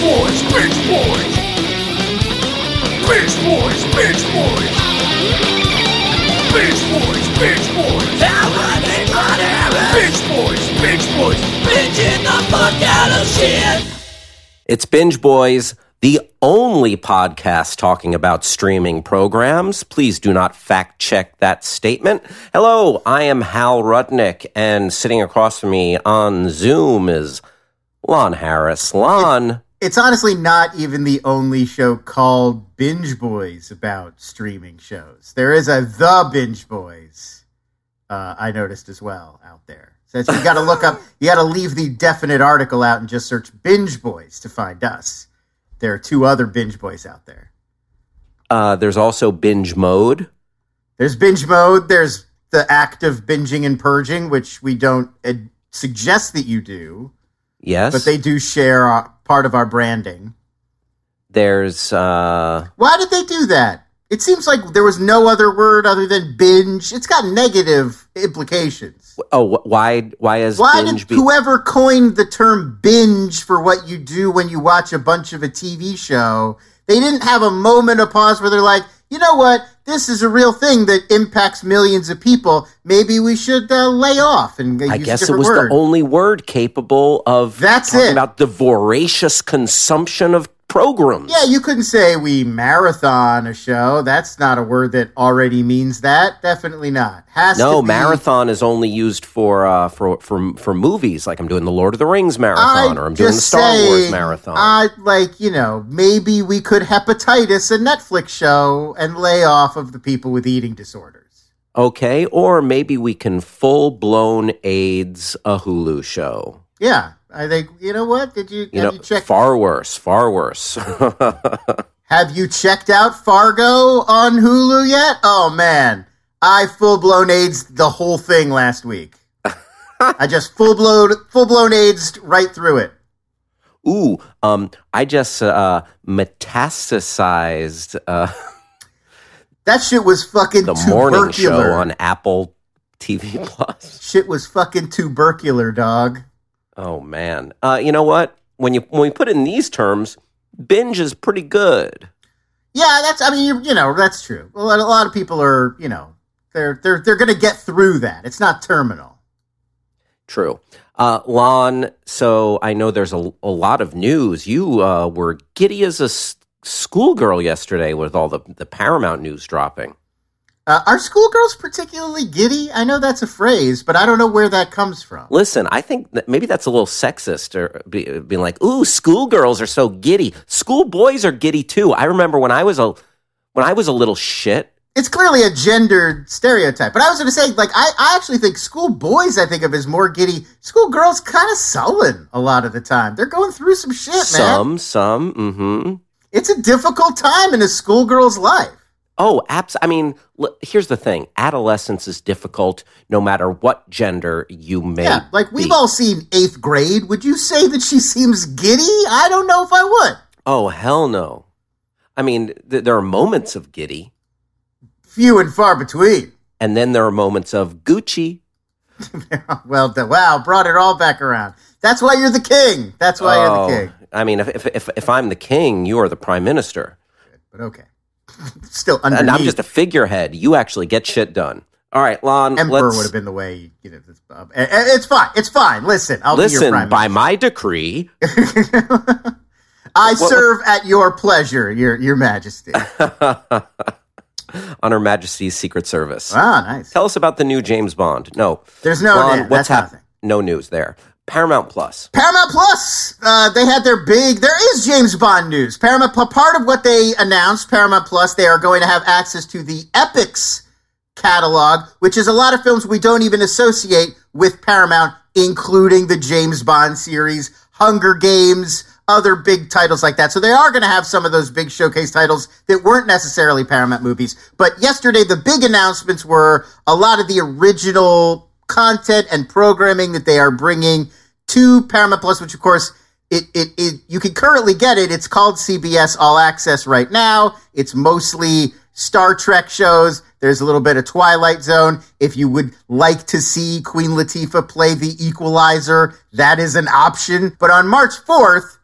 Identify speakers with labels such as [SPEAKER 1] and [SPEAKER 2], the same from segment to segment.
[SPEAKER 1] boys, bitch boys. Bitch boys, bitch boys. Bitch boys, bitch boys. Bitch boys, bitch boys. Bitching the fuck out of shit.
[SPEAKER 2] It's Binge Boys, the only podcast talking about streaming programs. Please do not fact check that statement. Hello, I am Hal Rudnick, and sitting across from me on Zoom is Lon Harris. Lon,
[SPEAKER 3] It's honestly not even the only show called Binge Boys about streaming shows. There is a The Binge Boys. Uh, I noticed as well out there. So you got to look up. You got to leave the definite article out and just search Binge Boys to find us. There are two other Binge Boys out there.
[SPEAKER 2] uh, there's also Binge Mode.
[SPEAKER 3] There's binge mode. There's the act of binging and purging, which we don't uh, suggest that you do,
[SPEAKER 2] Yes.
[SPEAKER 3] but they do share our, part of our branding.
[SPEAKER 2] there's uh,
[SPEAKER 3] Why did they do that? It seems like there was no other word other than binge. It's got negative implications.
[SPEAKER 2] oh, why why is
[SPEAKER 3] Why
[SPEAKER 2] Binge
[SPEAKER 3] did
[SPEAKER 2] be-
[SPEAKER 3] whoever coined the term binge for what you do when you watch a bunch of a TV show, they didn't have a moment of pause where they're like, you know what? This is a real thing that impacts millions of people. Maybe we should uh, lay off and
[SPEAKER 2] I guess it was
[SPEAKER 3] word.
[SPEAKER 2] the only word capable of
[SPEAKER 3] That's
[SPEAKER 2] talking
[SPEAKER 3] it.
[SPEAKER 2] about the voracious consumption of programs.
[SPEAKER 3] Yeah, you couldn't say we marathon a show. That's not a word that already means that. Definitely not. Has
[SPEAKER 2] No,
[SPEAKER 3] to be,
[SPEAKER 2] marathon is only used for uh, for for for movies. Like I'm doing the Lord of the Rings marathon, or I'm doing the Star Wars marathon.
[SPEAKER 3] I like you know maybe we could hepatitis a Netflix show and lay off of the people with eating disorders.
[SPEAKER 2] okay, or maybe we can full blown AIDS a Hulu show.
[SPEAKER 3] Yeah, I think you know what? Did you
[SPEAKER 2] You
[SPEAKER 3] have
[SPEAKER 2] know,
[SPEAKER 3] you checked?
[SPEAKER 2] far worse, far worse.
[SPEAKER 3] have you checked out Fargo on Hulu yet? Oh man, I full blown AIDS the whole thing last week. I just full blown full blown AIDS right through it.
[SPEAKER 2] Ooh, um, I just uh, metastasized uh,
[SPEAKER 3] That shit was fucking
[SPEAKER 2] the morning show on Apple TV Plus.
[SPEAKER 3] Shit was fucking tubercular, dog.
[SPEAKER 2] Oh man, uh, you know what? When you when we put it in these terms, binge is pretty good.
[SPEAKER 3] Yeah, that's. I mean, you, you know, that's true. A lot, a lot of people are, you know, they're they're they're going to get through that. It's not terminal.
[SPEAKER 2] True. Uh, Lon, so I know there's a, a lot of news. You uh, were giddy as a s- schoolgirl yesterday with all the, the Paramount news dropping.
[SPEAKER 3] Uh, are schoolgirls particularly giddy? I know that's a phrase, but I don't know where that comes from.
[SPEAKER 2] Listen, I think that maybe that's a little sexist, or be, being like, "Ooh, schoolgirls are so giddy. Schoolboys are giddy too." I remember when I was a when I was a little shit.
[SPEAKER 3] It's clearly a gendered stereotype. But I was going to say, like, I, I actually think schoolboys I think of as more giddy. Schoolgirls kind of sullen a lot of the time. They're going through some shit, man.
[SPEAKER 2] Some, some, mm-hmm.
[SPEAKER 3] It's a difficult time in a schoolgirl's life.
[SPEAKER 2] Oh, abs- I mean, l- here's the thing: adolescence is difficult, no matter what gender you may.
[SPEAKER 3] Yeah, like we've
[SPEAKER 2] be.
[SPEAKER 3] all seen eighth grade. Would you say that she seems giddy? I don't know if I would.
[SPEAKER 2] Oh hell no! I mean, th- there are moments of giddy,
[SPEAKER 3] Few and far between.
[SPEAKER 2] and then there are moments of Gucci.
[SPEAKER 3] well, the, wow, brought it all back around. That's why you're the king. That's why
[SPEAKER 2] Oh,
[SPEAKER 3] you're the oh, king.
[SPEAKER 2] I mean, if, if if if I'm the king, you are the prime minister,
[SPEAKER 3] But okay, still underneath.
[SPEAKER 2] and I'm just a figurehead. You actually get shit done. All right, Lon.
[SPEAKER 3] emperor
[SPEAKER 2] let's
[SPEAKER 3] would have been the way. You know, it's, uh, it's fine. It's fine. Listen, I'll be your
[SPEAKER 2] listen. By my decree.
[SPEAKER 3] I serve at your pleasure, your your Majesty.
[SPEAKER 2] on Her Majesty's Secret Service.
[SPEAKER 3] ah, nice.
[SPEAKER 2] Tell us about the new James Bond. No,
[SPEAKER 3] There's no.
[SPEAKER 2] Lon, what's happening? No news there. Paramount Plus.
[SPEAKER 3] Paramount Plus, uh, they had their big. There is James Bond news. Paramount part of what they announced, Paramount Plus, they are going to have access to the Epix catalog, which is a lot of films we don't even associate with Paramount, including the James Bond series, Hunger Games, other big titles like that. So they are going to have some of those big showcase titles that weren't necessarily Paramount movies. But yesterday, the big announcements were a lot of the original content and programming that they are bringing to Paramount Plus, which of course it, it, it you can currently get it. It's called CBS All Access right now. It's mostly Star Trek shows. There's a little bit of Twilight Zone. If you would like to see Queen Latifah play the Equalizer, that is an option. But on March 4th,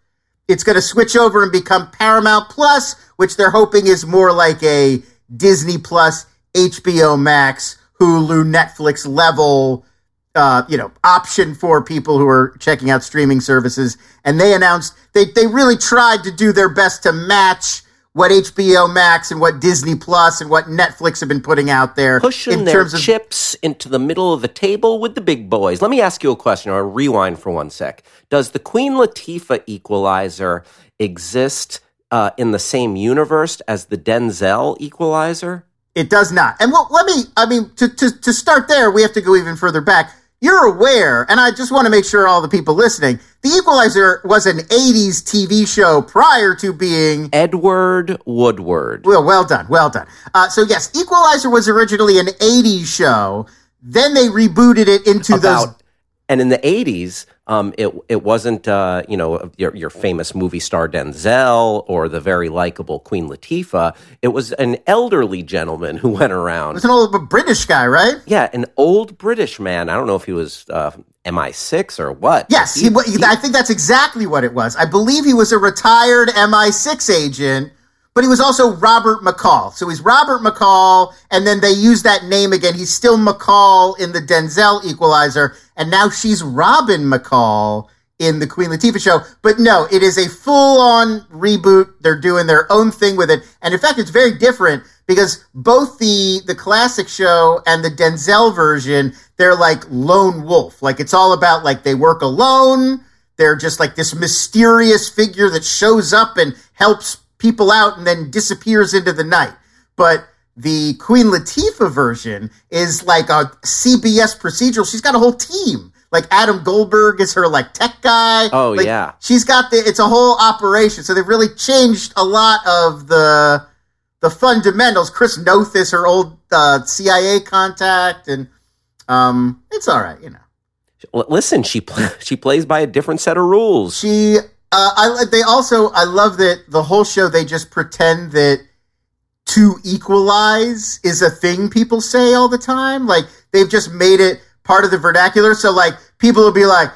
[SPEAKER 3] it's going to switch over and become Paramount Plus, which they're hoping is more like a Disney Plus, HBO Max, Hulu, Netflix level, uh, you know, option for people who are checking out streaming services. And they announced they they really tried to do their best to match what HBO Max and what Disney Plus and what Netflix have been putting out there
[SPEAKER 2] Pushing
[SPEAKER 3] in
[SPEAKER 2] their
[SPEAKER 3] terms of
[SPEAKER 2] chips into the middle of the table with the big boys. Let me ask you a question or rewind for one sec. Does the Queen Latifah equalizer exist uh, in the same universe as the Denzel equalizer?
[SPEAKER 3] It does not. And well, let me, I mean, to, to, to start there, we have to go even further back. You're aware, and I just want to make sure all the people listening, The Equalizer was an 80s TV show prior to being.
[SPEAKER 2] Edward Woodward.
[SPEAKER 3] Well, well done, well done. Uh, so, yes, Equalizer was originally an 80s show. Then they rebooted it into those.
[SPEAKER 2] and in the 80s um, it it wasn't uh, you know your, your famous movie star Denzel or the very likable Queen Latifah. It was an elderly gentleman who went around.
[SPEAKER 3] It was an old British guy, right?
[SPEAKER 2] Yeah, an old British man. I don't know if he was uh, MI6 or what.
[SPEAKER 3] Yes, he, he, I think that's exactly what it was. I believe he was a retired MI6 agent, but he was also Robert McCall. So he's Robert McCall, and then they use that name again. He's still McCall in the Denzel Equalizer, and now she's Robyn McCall in the Queen Latifah show. But no, it is a full on reboot. They're doing their own thing with it. And in fact, it's very different because both the, the classic show and the Denzel version, they're like lone wolf. Like it's all about like they work alone. They're just like this mysterious figure that shows up and helps people out and then disappears into the night. But the Queen Latifah version is like a CBS procedural. She's got a whole team. Like Adam Goldberg is her like tech guy.
[SPEAKER 2] Oh
[SPEAKER 3] Like,
[SPEAKER 2] yeah.
[SPEAKER 3] she's got the. It's a whole operation. So they've really changed a lot of the the fundamentals. Chris Noth is her old uh, CIA contact, and um, it's all right. You know,
[SPEAKER 2] Listen, she pl- she plays by a different set of rules.
[SPEAKER 3] she. Uh, I they also. I love that the whole show they just pretend that to equalize is a thing people say all the time. Like they've just made it part of the vernacular. So like people will be like,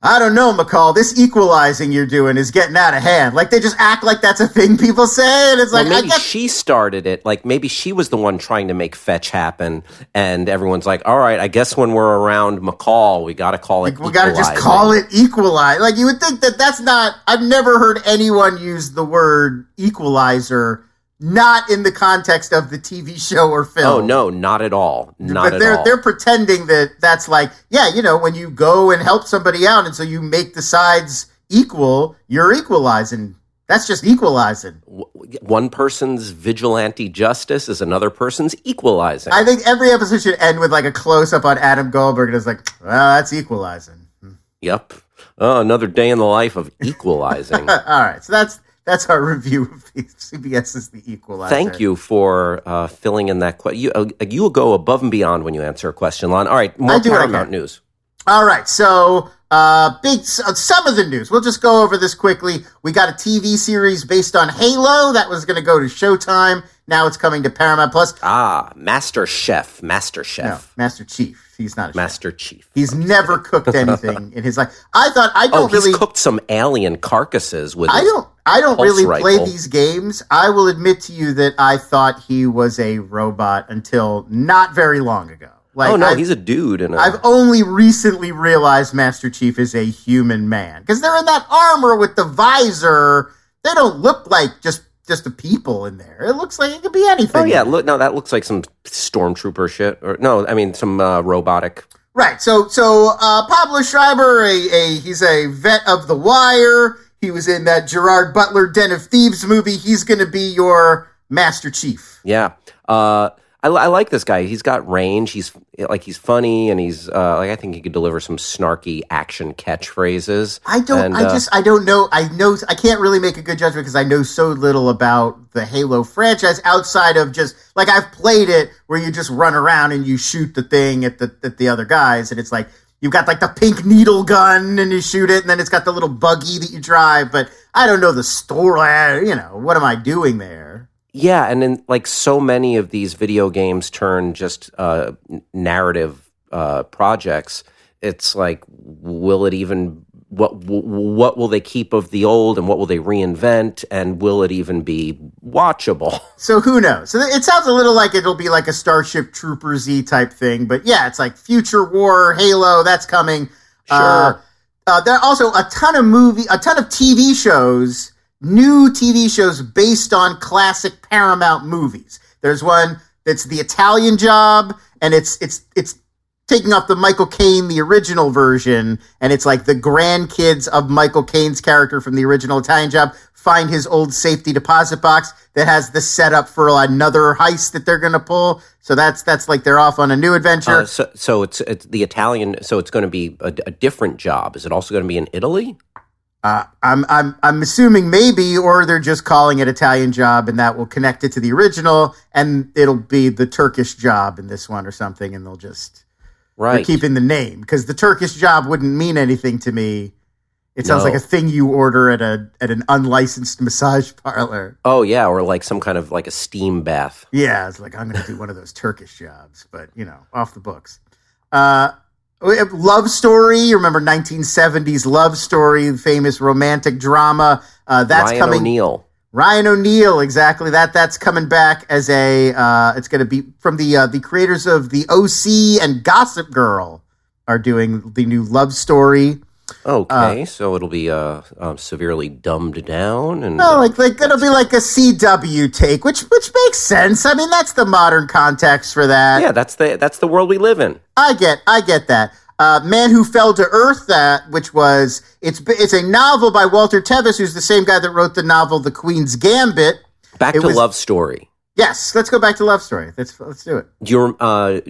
[SPEAKER 3] I don't know, McCall, this equalizing you're doing is getting out of hand. Like they just act like that's a thing people say, and it's
[SPEAKER 2] Well,
[SPEAKER 3] like I
[SPEAKER 2] maybe
[SPEAKER 3] guess
[SPEAKER 2] she started it. Like maybe she was the one trying to make fetch happen, and everyone's like, "All right, I guess when we're around McCall, we got to call it.
[SPEAKER 3] we got to just call it equalize. Like you would think that that's not. I've never heard anyone use the word equalizer not in the context of the TV show or film.
[SPEAKER 2] Oh no, not at all. Not
[SPEAKER 3] but
[SPEAKER 2] at
[SPEAKER 3] they're
[SPEAKER 2] all.
[SPEAKER 3] they're pretending that that's like yeah you know when you go and help somebody out and so you make the sides equal you're equalizing that's just equalizing
[SPEAKER 2] One person's vigilante justice is another person's equalizing.
[SPEAKER 3] i think every episode should end with like a close-up on adam goldberg and it's like well that's equalizing
[SPEAKER 2] yep. Oh, another day in the life of equalizing.
[SPEAKER 3] all right so that's that's our review of cbs's the equalizer
[SPEAKER 2] Thank you for uh, filling in that question. You, uh, you will go above and beyond when you answer a question, Lon. All right, more Paramount news.
[SPEAKER 3] All right, so uh, big uh, some of the news. We'll just go over this quickly. We got a TV series based on Halo that was going to go to Showtime. Now it's coming to Paramount Plus.
[SPEAKER 2] Ah, Master Chef, Master
[SPEAKER 3] No,
[SPEAKER 2] Chef,
[SPEAKER 3] Master Chief. He's not a chef.
[SPEAKER 2] Master Chief.
[SPEAKER 3] He's never cooked anything in his life. I thought I
[SPEAKER 2] Oh,
[SPEAKER 3] don't
[SPEAKER 2] he's
[SPEAKER 3] really.
[SPEAKER 2] cooked some alien carcasses with.
[SPEAKER 3] I don't. I don't really play these games. I will admit to you that I thought he was a robot until not very long ago. Like,
[SPEAKER 2] oh no,
[SPEAKER 3] I've-
[SPEAKER 2] he's a dude. And
[SPEAKER 3] I've only recently realized Master Chief is a human man because they're in that armor with the visor. They don't look like just just the people in there. It looks like it could be anything.
[SPEAKER 2] Oh yeah, look, no, that looks like some stormtrooper shit. Or no, I mean some uh, robotic.
[SPEAKER 3] Right. So so uh, Pablo Schreiber, a, a he's a vet of The Wire. He was in that Gerard Butler Den of Thieves movie. He's going to be your Master Chief.
[SPEAKER 2] Yeah, uh, I, I like this guy. He's got range. He's like he's funny, and he's uh, like I think he could deliver some snarky action catchphrases.
[SPEAKER 3] I don't.
[SPEAKER 2] And,
[SPEAKER 3] I
[SPEAKER 2] uh,
[SPEAKER 3] just. I don't know. I know. I can't really make a good judgment because I know so little about the Halo franchise outside of just like I've played it where you just run around and you shoot the thing at the at the other guys, and it's like you've got like the pink needle gun and you shoot it, and then it's got the little buggy that you drive. But I don't know the story. You know what am I doing there?
[SPEAKER 2] Yeah, and then like so many of these video games turn just uh, narrative uh, projects. It's like, will it even what what will they keep of the old and what will they reinvent and will it even be watchable?
[SPEAKER 3] So who knows? So it sounds a little like it'll be like a Starship trooper Z type thing, but yeah, it's like future war, Halo, that's coming.
[SPEAKER 2] Sure.
[SPEAKER 3] Uh, uh, there are also a ton of movie, a ton of TV shows, new TV shows based on classic Paramount movies. There's one that's The Italian Job, and it's it's it's taking off the Michael Caine, the original version, and it's like the grandkids of Michael Caine's character from the original Italian Job find his old safety deposit box that has the setup for another heist that they're going to pull. So that's that's like they're off on a new adventure.
[SPEAKER 2] Uh, so, so it's it's the Italian. So it's going to be a, a different job. Is it also going to be in Italy?
[SPEAKER 3] Uh, I'm I'm I'm assuming maybe, or they're just calling it Italian Job, and that will connect it to the original, and it'll be the Turkish Job in this one or something, and they'll just
[SPEAKER 2] right
[SPEAKER 3] they're keeping the name because the Turkish Job wouldn't mean anything to me. It sounds
[SPEAKER 2] No.
[SPEAKER 3] like a thing you order at a at an unlicensed massage parlor.
[SPEAKER 2] Oh yeah, or like some kind of like a steam bath.
[SPEAKER 3] Yeah, it's like I'm going to do one of those Turkish jobs, but you know, off the books. Uh, we have love story. You remember 1970s love story, famous romantic drama. Uh, that's
[SPEAKER 2] Ryan
[SPEAKER 3] coming.
[SPEAKER 2] O'Neal.
[SPEAKER 3] Ryan O'Neal, exactly that. That's coming back as a. Uh, it's going to be from the uh, the creators of the OC and Gossip Girl are doing the new love story.
[SPEAKER 2] Okay, so it'll be uh, um, severely dumbed down and
[SPEAKER 3] No, like like it'll be like a CW take, which which makes sense. I mean, that's the modern context for that.
[SPEAKER 2] yeah, that's the that's the world we live in.
[SPEAKER 3] I get, I get that. Uh, Man Who Fell to Earth, that which was it's it's a novel by Walter Tevis, who's the same guy that wrote the novel The Queen's Gambit.
[SPEAKER 2] Back
[SPEAKER 3] It
[SPEAKER 2] to
[SPEAKER 3] was-
[SPEAKER 2] love story.
[SPEAKER 3] Yes, let's go back to Love Story. Let's let's do it.
[SPEAKER 2] Do you, uh,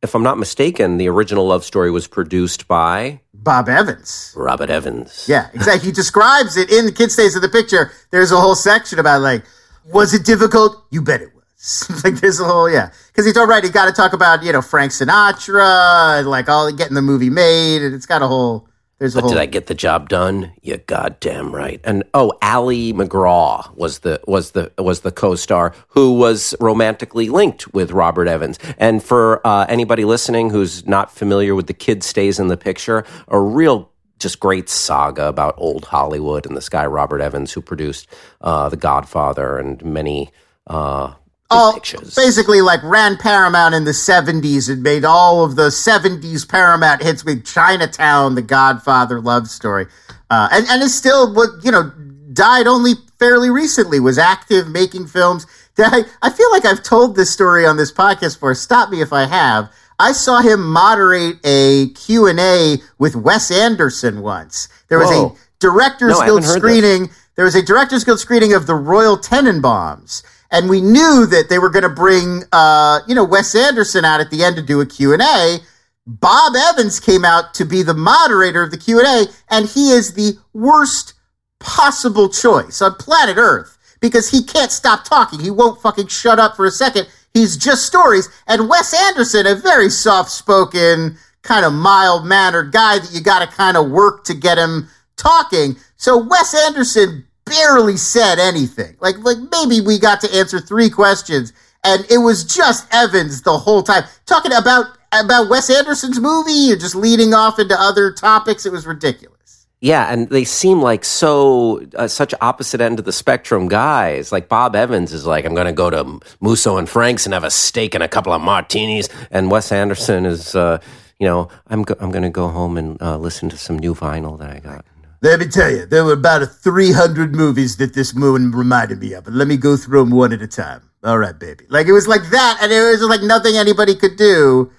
[SPEAKER 2] if I'm not mistaken, the original love story was produced by
[SPEAKER 3] Bob Evans.
[SPEAKER 2] Robert Evans.
[SPEAKER 3] Yeah, exactly. He describes it in the Kid Stays of the Picture. There's a whole section about like, was it difficult? You bet it was. like there's a whole yeah, because he's all right. He got to talk about you know Frank Sinatra, and, like all getting the movie made, and it's got a whole. There's a
[SPEAKER 2] But
[SPEAKER 3] whole.
[SPEAKER 2] did I get the job done? You goddamn right. And oh, Ali MacGraw was the was the was the co-star who was romantically linked with Robert Evans. And for uh, anybody listening who's not familiar with the kid stays in the picture, a real just great saga about old Hollywood and this guy Robert Evans who produced uh, The Godfather and many uh,
[SPEAKER 3] all
[SPEAKER 2] pictures.
[SPEAKER 3] basically like ran Paramount in the 70s and made all of the 70s Paramount hits with Chinatown, The Godfather love story. Uh, and, and is still what, you know, died only fairly recently, was active making films. I, I feel like I've told this story on this podcast before. Stop me if I have. I saw him moderate a Q&A with Wes Anderson once. There was
[SPEAKER 2] Whoa.
[SPEAKER 3] a Directors
[SPEAKER 2] No,
[SPEAKER 3] Guild
[SPEAKER 2] this.
[SPEAKER 3] screening there was a Directors Guild screening of the Royal Tenenbaums, and we knew that they were going to bring, uh, you know, Wes Anderson out at the end to do a Q&A. Bob Evans came out to be the moderator of the Q&A, and he is the worst possible choice on planet Earth because he can't stop talking. He won't fucking shut up for a second. He's just stories. And Wes Anderson, a very soft spoken, kind of mild mannered guy that you got to kind of work to get him talking. So Wes Anderson barely said anything. Like, like maybe we got to answer three questions and it was just Evans the whole time talking about, about Wes Anderson's movie and just leading off into other topics. It was ridiculous.
[SPEAKER 2] Yeah, and they seem like so uh, such opposite end of the spectrum guys. Like Bob Evans is like, I'm going to go to Musso and Frank's and have a steak and a couple of martinis, and Wes Anderson is, uh, you know, I'm go- I'm going to go home and uh, listen to some new vinyl that I got.
[SPEAKER 3] Let me tell you, there were about a 300 movies that this moon reminded me of, let me go through them one at a time. All right, baby. Like, it was like that, and it was like nothing anybody could do.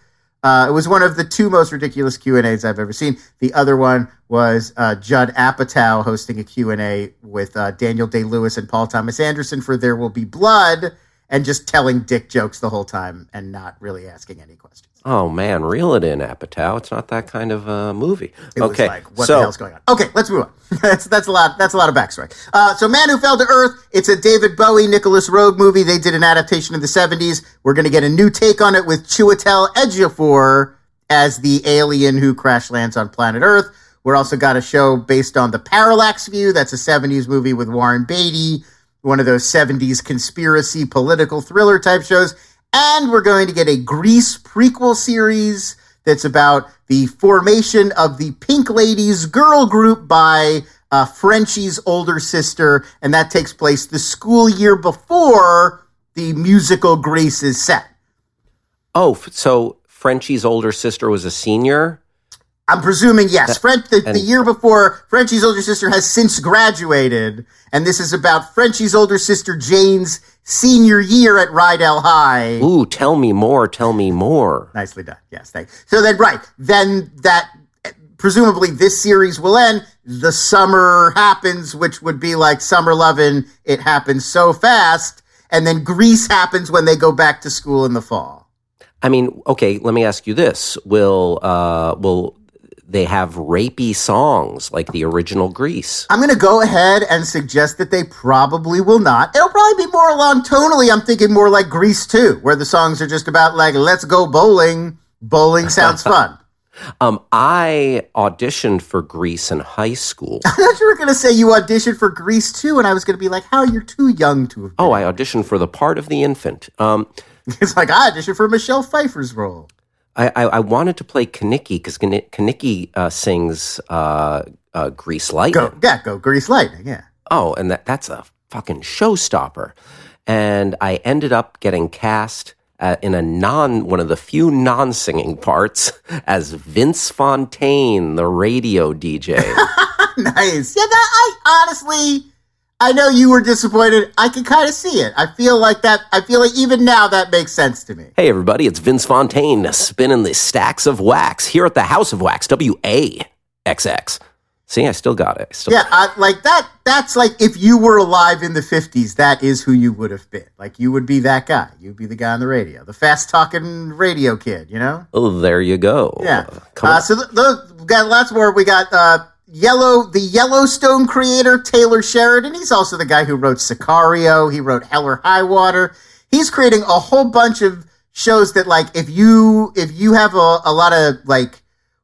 [SPEAKER 3] Uh, it was one of the two most ridiculous Q&As I've ever seen. The other one was uh, Judd Apatow hosting a Q&A with uh, Daniel Day-Lewis and Paul Thomas Anderson for There Will Be Blood, and just telling dick jokes the whole time and not really asking any questions.
[SPEAKER 2] Oh man, reel it in, Apatow. It's not that kind of uh, movie.
[SPEAKER 3] It
[SPEAKER 2] okay,
[SPEAKER 3] like, what
[SPEAKER 2] so
[SPEAKER 3] the hell's going on? Okay, let's move on. that's that's a lot. That's a lot of backstory. Uh, so, Man Who Fell to Earth. It's a David Bowie, Nicolas Roeg movie. They did an adaptation in the '70s. We're going to get a new take on it with Chiwetel Ejiofor as the alien who crash lands on planet Earth. We're also got a show based on the Parallax View. That's a '70s movie with Warren Beatty, one of those '70s conspiracy political thriller type shows. And we're going to get a Grease prequel series that's about the formation of the Pink Ladies girl group by uh, Frenchie's older sister, and that takes place the school year before the musical Grease is set.
[SPEAKER 2] Oh, so Frenchie's older sister was a senior?
[SPEAKER 3] I'm presuming yes. French the, the year before Frenchie's older sister has since graduated, and this is about Frenchie's older sister Jane's senior year at Rydell High.
[SPEAKER 2] Ooh, tell me more, tell me more.
[SPEAKER 3] Nicely done. Yes, thanks. So then, right then that presumably this series will end. The summer happens, which would be like summer lovin'. It happens so fast, and then Grease happens when they go back to school in the fall.
[SPEAKER 2] I mean, okay, let me ask you this. Will uh will they have rapey songs like the original Grease?
[SPEAKER 3] I'm going to go ahead and suggest that they probably will not. It'll probably be more along tonally. I'm thinking more like Grease 2, where the songs are just about like, let's go bowling. Bowling sounds fun.
[SPEAKER 2] Um I auditioned for Grease in high school.
[SPEAKER 3] I thought you were going to say you auditioned for Grease 2, and I was going to be like, how you're too young to have been.
[SPEAKER 2] Oh, I auditioned for the part of the infant. Um
[SPEAKER 3] It's like, I auditioned for Michelle Pfeiffer's role.
[SPEAKER 2] I, I, I wanted to play Kenickie because Kenickie uh, sings uh, uh, Grease Lightning.
[SPEAKER 3] Go, yeah, go Grease Lightning, yeah.
[SPEAKER 2] Oh, and that, that's a fucking showstopper. And I ended up getting cast uh, in a non, one of the few non singing parts as Vince Fontaine, the radio DJ.
[SPEAKER 3] nice. Yeah, that, I honestly, I know you were disappointed. I can kind of see it. I feel like that, I feel like even now that makes sense to me.
[SPEAKER 2] hey, everybody, it's Vince Fontaine spinning the stacks of wax here at the House of Wax, W A X X. See, I still got it. I still
[SPEAKER 3] Yeah, I, like that. That's like if you were alive in the fifties, that is who you would have been. Like you would be that guy. You'd be the guy on the radio, the fast talking radio kid. You know?
[SPEAKER 2] Oh, there you go.
[SPEAKER 3] Yeah. Uh, so th- th- we got lots more. We got uh, Yellow, the Yellowstone creator Taylor Sheridan. He's also the guy who wrote Sicario. He wrote Hell or High Water. He's creating a whole bunch of shows that, like, if you if you have a, a lot of like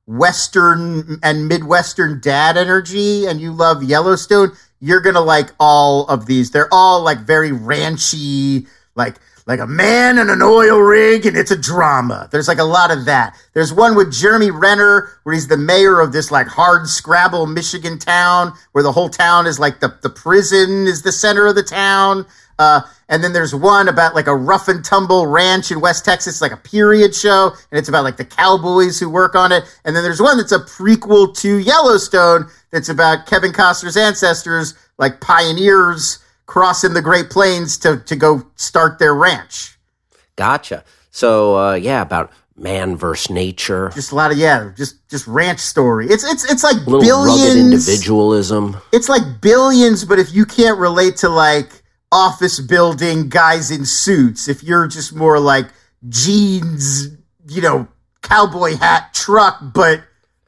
[SPEAKER 3] Western and Midwestern dad energy and you love Yellowstone, you're gonna like all of these. They're all like very ranchy, like like a man and an oil rig, and it's a drama. There's like a lot of that. There's one with Jeremy Renner where he's the mayor of this like hard scrabble Michigan town where the whole town is like the, the prison is the center of the town. Uh, and then there's one about like a rough and tumble ranch in West Texas, like a period show, and it's about like the cowboys who work on it. And then there's one that's a prequel to Yellowstone that's about Kevin Costner's ancestors, like pioneers crossing the Great Plains to, to go start their ranch.
[SPEAKER 2] Gotcha. So, uh, yeah, about man versus nature.
[SPEAKER 3] Just a lot of yeah, just just ranch story. It's it's it's like
[SPEAKER 2] A little rugged
[SPEAKER 3] billions.
[SPEAKER 2] individualism.
[SPEAKER 3] It's like billions, but if you can't relate to like office building guys in suits, if you're just more like jeans, you know, cowboy hat truck, but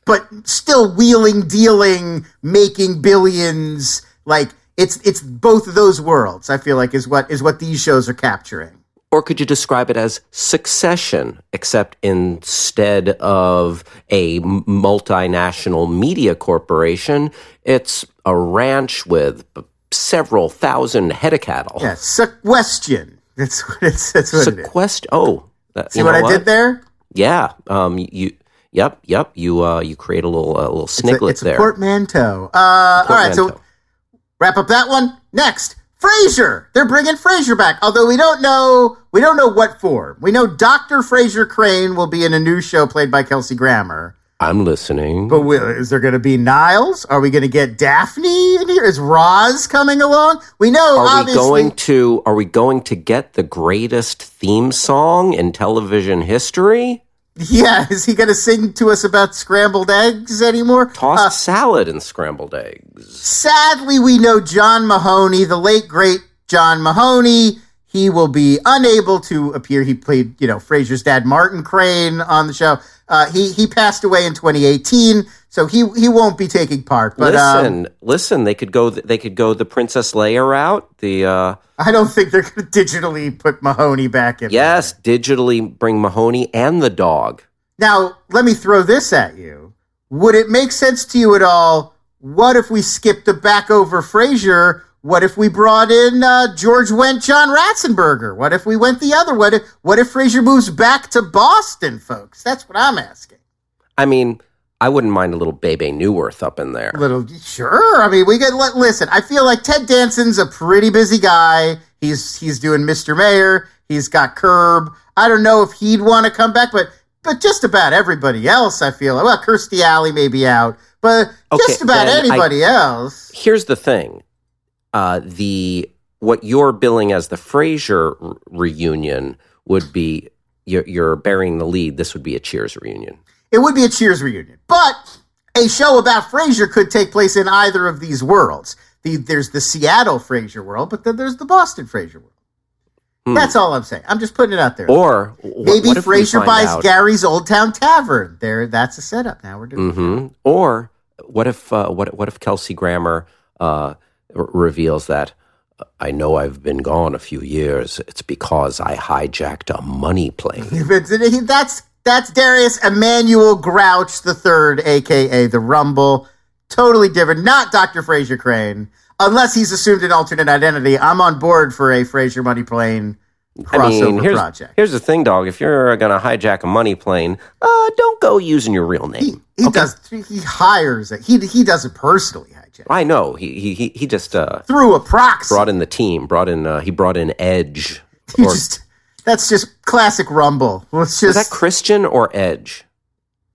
[SPEAKER 3] but still wheeling, dealing, making billions, like it's it's both of those worlds. I feel like is what is what these shows are capturing.
[SPEAKER 2] Or could you describe it as succession, except instead of a multinational media corporation, it's a ranch with several thousand head of cattle.
[SPEAKER 3] Yeah, sequestion. That's what it's. That's what it is.
[SPEAKER 2] Sequest. Oh, that,
[SPEAKER 3] See what I did there?
[SPEAKER 2] Yeah. Um. You. Yep. Yep. You. Uh. You create a little. A little
[SPEAKER 3] It's a,
[SPEAKER 2] sniglet
[SPEAKER 3] it's a
[SPEAKER 2] there.
[SPEAKER 3] portmanteau. Uh, all right, so
[SPEAKER 2] Portmanteau.
[SPEAKER 3] Wrap up that one. Next, Frasier. They're bringing Frasier back, although we don't know we don't know what for. We know Doctor Frasier Crane will be in a new show played by Kelsey Grammer.
[SPEAKER 2] I'm listening.
[SPEAKER 3] But will, is there going to be Niles? Are we going to get Daphne in here? Is Roz coming along? We know
[SPEAKER 2] Are we going to are we going to get the greatest theme song in television history?
[SPEAKER 3] Yeah, is he going to sing to us about scrambled eggs anymore?
[SPEAKER 2] Tossed
[SPEAKER 3] Uh,
[SPEAKER 2] salad and scrambled eggs.
[SPEAKER 3] sadly, we know John Mahoney, the late great John Mahoney. He will be unable to appear. He played, you know, Frasier's dad, Martin Crane, on the show. Uh, he he passed away in 2018, so he he won't be taking part. But um,
[SPEAKER 2] listen, listen. They could go. They could go the Princess Leia route. The uh,
[SPEAKER 3] I don't think they're going to digitally put Mahoney back in.
[SPEAKER 2] yes, digitally bring Mahoney and the dog.
[SPEAKER 3] Now, let me throw this at you. Would it make sense to you at all? What if we skipped the back over Frasier? What if we brought in uh, George Went John Ratzenberger? What if we went the other? What if what if Frasier moves back to Boston, folks? That's what I'm asking.
[SPEAKER 2] I mean, I wouldn't mind a little Bebe Neuwirth up in there.
[SPEAKER 3] Little sure. I mean, we could let listen. I feel like Ted Danson's a pretty busy guy. He's he's doing Mr. Mayor. He's got Curb. I don't know if he'd want to come back, but but just about everybody else, I feel like. Well, Kirstie Alley may be out, but
[SPEAKER 2] Okay,
[SPEAKER 3] just about
[SPEAKER 2] then I-
[SPEAKER 3] anybody else.
[SPEAKER 2] Here's the thing: uh, the what you're billing as the Frasier r- reunion would be you're, you're burying the lead. This would be a Cheers reunion.
[SPEAKER 3] It would be a Cheers reunion, but a show about Frasier could take place in either of these worlds. The, there's the Seattle Frasier world, but then there's the Boston Frasier world. That's all I'm saying. I'm just putting it out there.
[SPEAKER 2] Hmm. Or
[SPEAKER 3] Maybe
[SPEAKER 2] what
[SPEAKER 3] Frasier buys
[SPEAKER 2] out-
[SPEAKER 3] Gary's Old Town Tavern. There, that's a setup. Now we're doing.
[SPEAKER 2] Mhm. Or what if uh, what what if Kelsey Grammer uh, r- reveals that I know I've been gone a few years. It's because I hijacked a money plane.
[SPEAKER 3] That's that's Darius Emmanuel Grouch the Third, aka the Rumble. Totally different. Not Dr. Frasier Crane, unless he's assumed an alternate identity. I'm on board for a Frasier Money Plane crossover
[SPEAKER 2] I mean, here's,
[SPEAKER 3] project.
[SPEAKER 2] here's the thing, dog. If you're gonna hijack a money plane, uh, don't go using your real
[SPEAKER 3] He,
[SPEAKER 2] name.
[SPEAKER 3] he does. He hires it. He he does it personally. Hijack
[SPEAKER 2] I know he he he, he just uh,
[SPEAKER 3] through a proxy.
[SPEAKER 2] brought in the team. Brought in uh, he brought in Edge.
[SPEAKER 3] He
[SPEAKER 2] Or,
[SPEAKER 3] just that's just classic Rumble. It's
[SPEAKER 2] is
[SPEAKER 3] just
[SPEAKER 2] that Christian or Edge?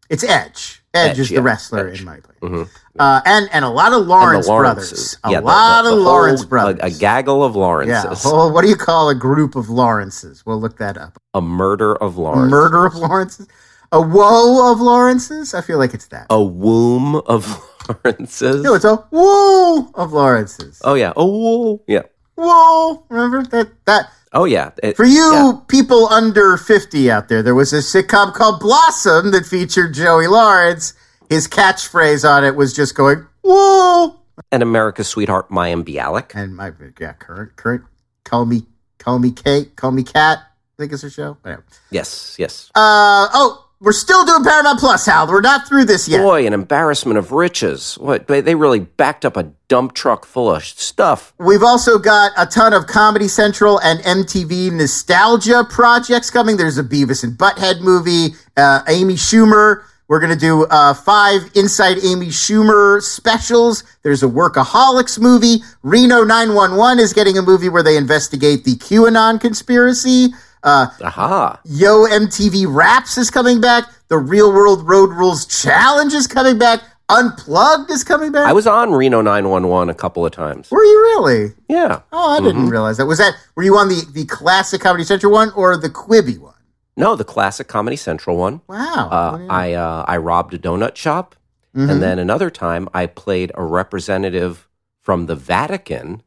[SPEAKER 3] it's Edge. Edge,
[SPEAKER 2] Edge,
[SPEAKER 3] is
[SPEAKER 2] yeah,
[SPEAKER 3] the wrestler
[SPEAKER 2] Edge.
[SPEAKER 3] in my opinion.
[SPEAKER 2] Mhm.
[SPEAKER 3] Uh, and and a lot of Lawrence,
[SPEAKER 2] the
[SPEAKER 3] brothers. A
[SPEAKER 2] Yeah, the-
[SPEAKER 3] lot
[SPEAKER 2] the-
[SPEAKER 3] of
[SPEAKER 2] the
[SPEAKER 3] Lawrence
[SPEAKER 2] whole-
[SPEAKER 3] brothers.
[SPEAKER 2] A, a gaggle of
[SPEAKER 3] Yeah,
[SPEAKER 2] Lawrences.
[SPEAKER 3] a whole, what do you call a group of Lawrences? We'll look that up.
[SPEAKER 2] a murder of
[SPEAKER 3] A
[SPEAKER 2] Lawrence.
[SPEAKER 3] murder of Lawrences? A woe of Lawrences? I feel like it's that.
[SPEAKER 2] a womb of Lawrences.
[SPEAKER 3] No, it's a whoa of Lawrences.
[SPEAKER 2] oh yeah. Oh whoa. yeah.
[SPEAKER 3] Whoa! Remember that? That
[SPEAKER 2] Oh yeah. It-
[SPEAKER 3] for you
[SPEAKER 2] yeah.
[SPEAKER 3] people under fifty out there, there was a sitcom called Blossom that featured Joey Lawrence. His catchphrase on it was just going whoa,
[SPEAKER 2] and America's sweetheart Mayim Bialik.
[SPEAKER 3] and my yeah, current current call me call me Kate, call me Kat. I think it's her show. Whatever.
[SPEAKER 2] Yes. Yes.
[SPEAKER 3] Uh oh, we're still doing Paramount Plus, Hal. We're not through this yet.
[SPEAKER 2] Boy, an embarrassment of riches. What they, they really backed up a dump truck full of stuff.
[SPEAKER 3] We've also got a ton of Comedy Central and MTV nostalgia projects coming. There's a Beavis and Butthead movie, uh, Amy Schumer. We're going to do uh, five Inside Amy Schumer specials. There's a Workaholics movie. Reno 911 is getting a movie where they investigate the QAnon conspiracy. Uh,
[SPEAKER 2] Aha.
[SPEAKER 3] Yo MTV Raps is coming back. The Real World Road Rules Challenge is coming back. Unplugged is coming back.
[SPEAKER 2] I was on Reno 911 a couple of times.
[SPEAKER 3] Were you really?
[SPEAKER 2] Yeah.
[SPEAKER 3] Oh, I didn't realize that. Was that were you on the the classic Comedy Central one or the Quibi one?
[SPEAKER 2] No, the classic Comedy Central one.
[SPEAKER 3] Wow.
[SPEAKER 2] Uh, I uh, I robbed a donut shop,
[SPEAKER 3] Mhm.
[SPEAKER 2] and then another time I played a representative from the Vatican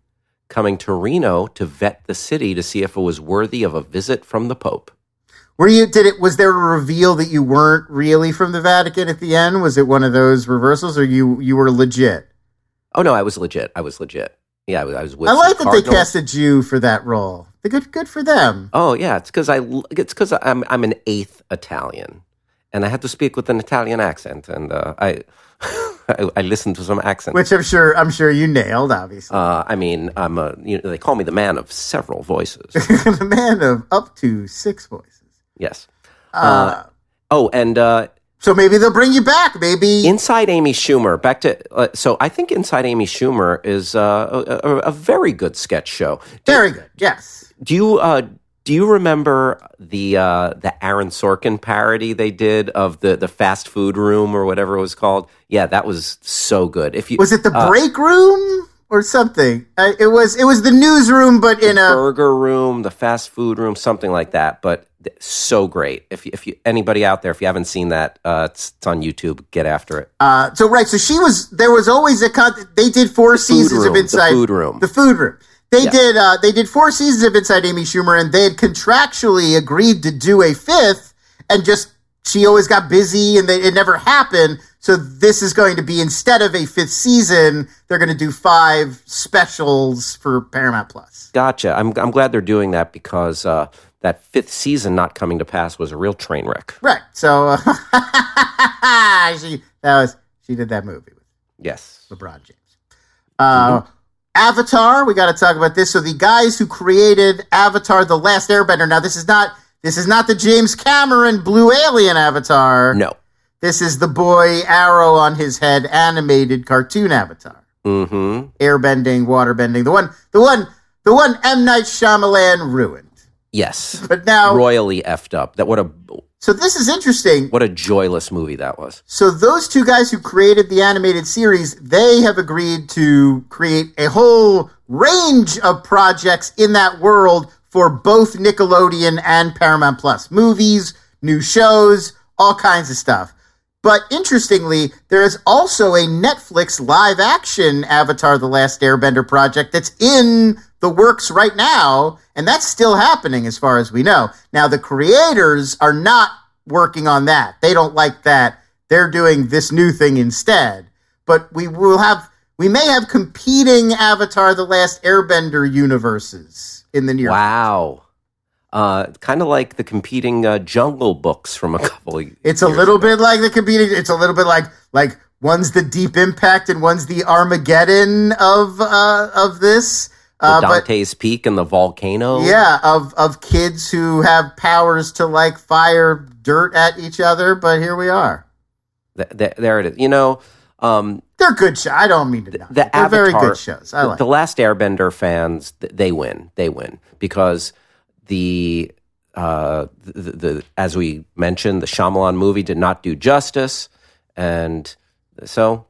[SPEAKER 2] coming to Reno to vet the city to see if it was worthy of a visit from the Pope.
[SPEAKER 3] were you? Did it? Was there a reveal that you weren't really from the Vatican at the end? Was it one of those reversals, or you you were legit?
[SPEAKER 2] Oh no, I was legit. I was legit. Yeah, I was, I was with.
[SPEAKER 3] I like that they
[SPEAKER 2] Cardinals.
[SPEAKER 3] cast a Jew for that role. Good good for them.
[SPEAKER 2] Oh yeah, it's because I it's because I'm I'm an eighth Italian, and I had to speak with an Italian accent, and uh, I, I I listened to some accents,
[SPEAKER 3] Which I'm sure I'm sure you nailed. Obviously,
[SPEAKER 2] uh, I mean, I'm a you know, they call me the man of several voices.
[SPEAKER 3] the man of up to six voices.
[SPEAKER 2] yes.
[SPEAKER 3] Uh,
[SPEAKER 2] Oh, and uh,
[SPEAKER 3] so maybe they'll bring you back. Maybe
[SPEAKER 2] Inside Amy Schumer. Back to uh, so I think Inside Amy Schumer is uh, a, a, a very good sketch show.
[SPEAKER 3] very good. Yes.
[SPEAKER 2] Do you uh, do you remember the uh, the Aaron Sorkin parody they did of the the fast food room or whatever it was called? Yeah, that was so good. If you
[SPEAKER 3] Was it the
[SPEAKER 2] uh,
[SPEAKER 3] break room or something? Uh, it was. It was the newsroom, but in a
[SPEAKER 2] burger room, the fast food room, something like that. But so great. If you, if you anybody out there, if you haven't seen that, uh, it's, it's on YouTube. Get after it.
[SPEAKER 3] Uh, so right, so she was. There was always a con- They did four seasons
[SPEAKER 2] room,
[SPEAKER 3] of Inside the
[SPEAKER 2] food room.
[SPEAKER 3] The food room. They
[SPEAKER 2] Yeah.
[SPEAKER 3] did. Uh, they did four seasons of Inside Amy Schumer, and they had contractually agreed to do a fifth, and just she always got busy, and they, it never happened. So this is going to be instead of a fifth season, they're going to do five specials for Paramount Plus.
[SPEAKER 2] Gotcha. I'm I'm glad they're doing that because uh, that fifth season not coming to pass was a real train wreck.
[SPEAKER 3] Right. So uh, she that was she did that movie with
[SPEAKER 2] Yes.
[SPEAKER 3] LeBron James. Uh, Avatar, we got to talk about this. So the guys who created Avatar: The Last Airbender. Now this is not this is not the James Cameron Blue Alien Avatar.
[SPEAKER 2] No.
[SPEAKER 3] This is the boy arrow on his head animated cartoon avatar.
[SPEAKER 2] Mm-hmm.
[SPEAKER 3] Airbending, waterbending. The one, the one, the one M. Night Shyamalan ruined.
[SPEAKER 2] Yes.
[SPEAKER 3] But now,
[SPEAKER 2] Royally effed up. That what a
[SPEAKER 3] so this is interesting.
[SPEAKER 2] what a joyless movie that was.
[SPEAKER 3] So those two guys who created the animated series, they have agreed to create a whole range of projects in that world for both Nickelodeon and Paramount Plus. Movies, new shows, all kinds of stuff. But interestingly, there is also a Netflix live action Avatar The Last Airbender project that's in the works right now, and that's still happening as far as we know. Now, the creators are not working on that. They don't like that. They're doing this new thing instead. But we will have, we may have competing Avatar The Last Airbender universes in the near
[SPEAKER 2] Wow. Uh, kind of like the competing uh, Jungle Books from a couple of
[SPEAKER 3] It's a little
[SPEAKER 2] ago.
[SPEAKER 3] bit like the competing. It's a little bit like like one's the Deep Impact and one's the Armageddon of uh, of this. Uh, but
[SPEAKER 2] Dante's Peak and the volcano.
[SPEAKER 3] yeah, of of kids who have powers to like fire dirt at each other. But here we are.
[SPEAKER 2] Th- th- there it is. You know, um,
[SPEAKER 3] They're good shows. I don't mean to. knock
[SPEAKER 2] the.
[SPEAKER 3] They're very good shows. I
[SPEAKER 2] the,
[SPEAKER 3] like.
[SPEAKER 2] the Last Airbender fans, th- they win. They win because the uh, the, the as we mentioned, the Shyamalan movie did not do justice, and so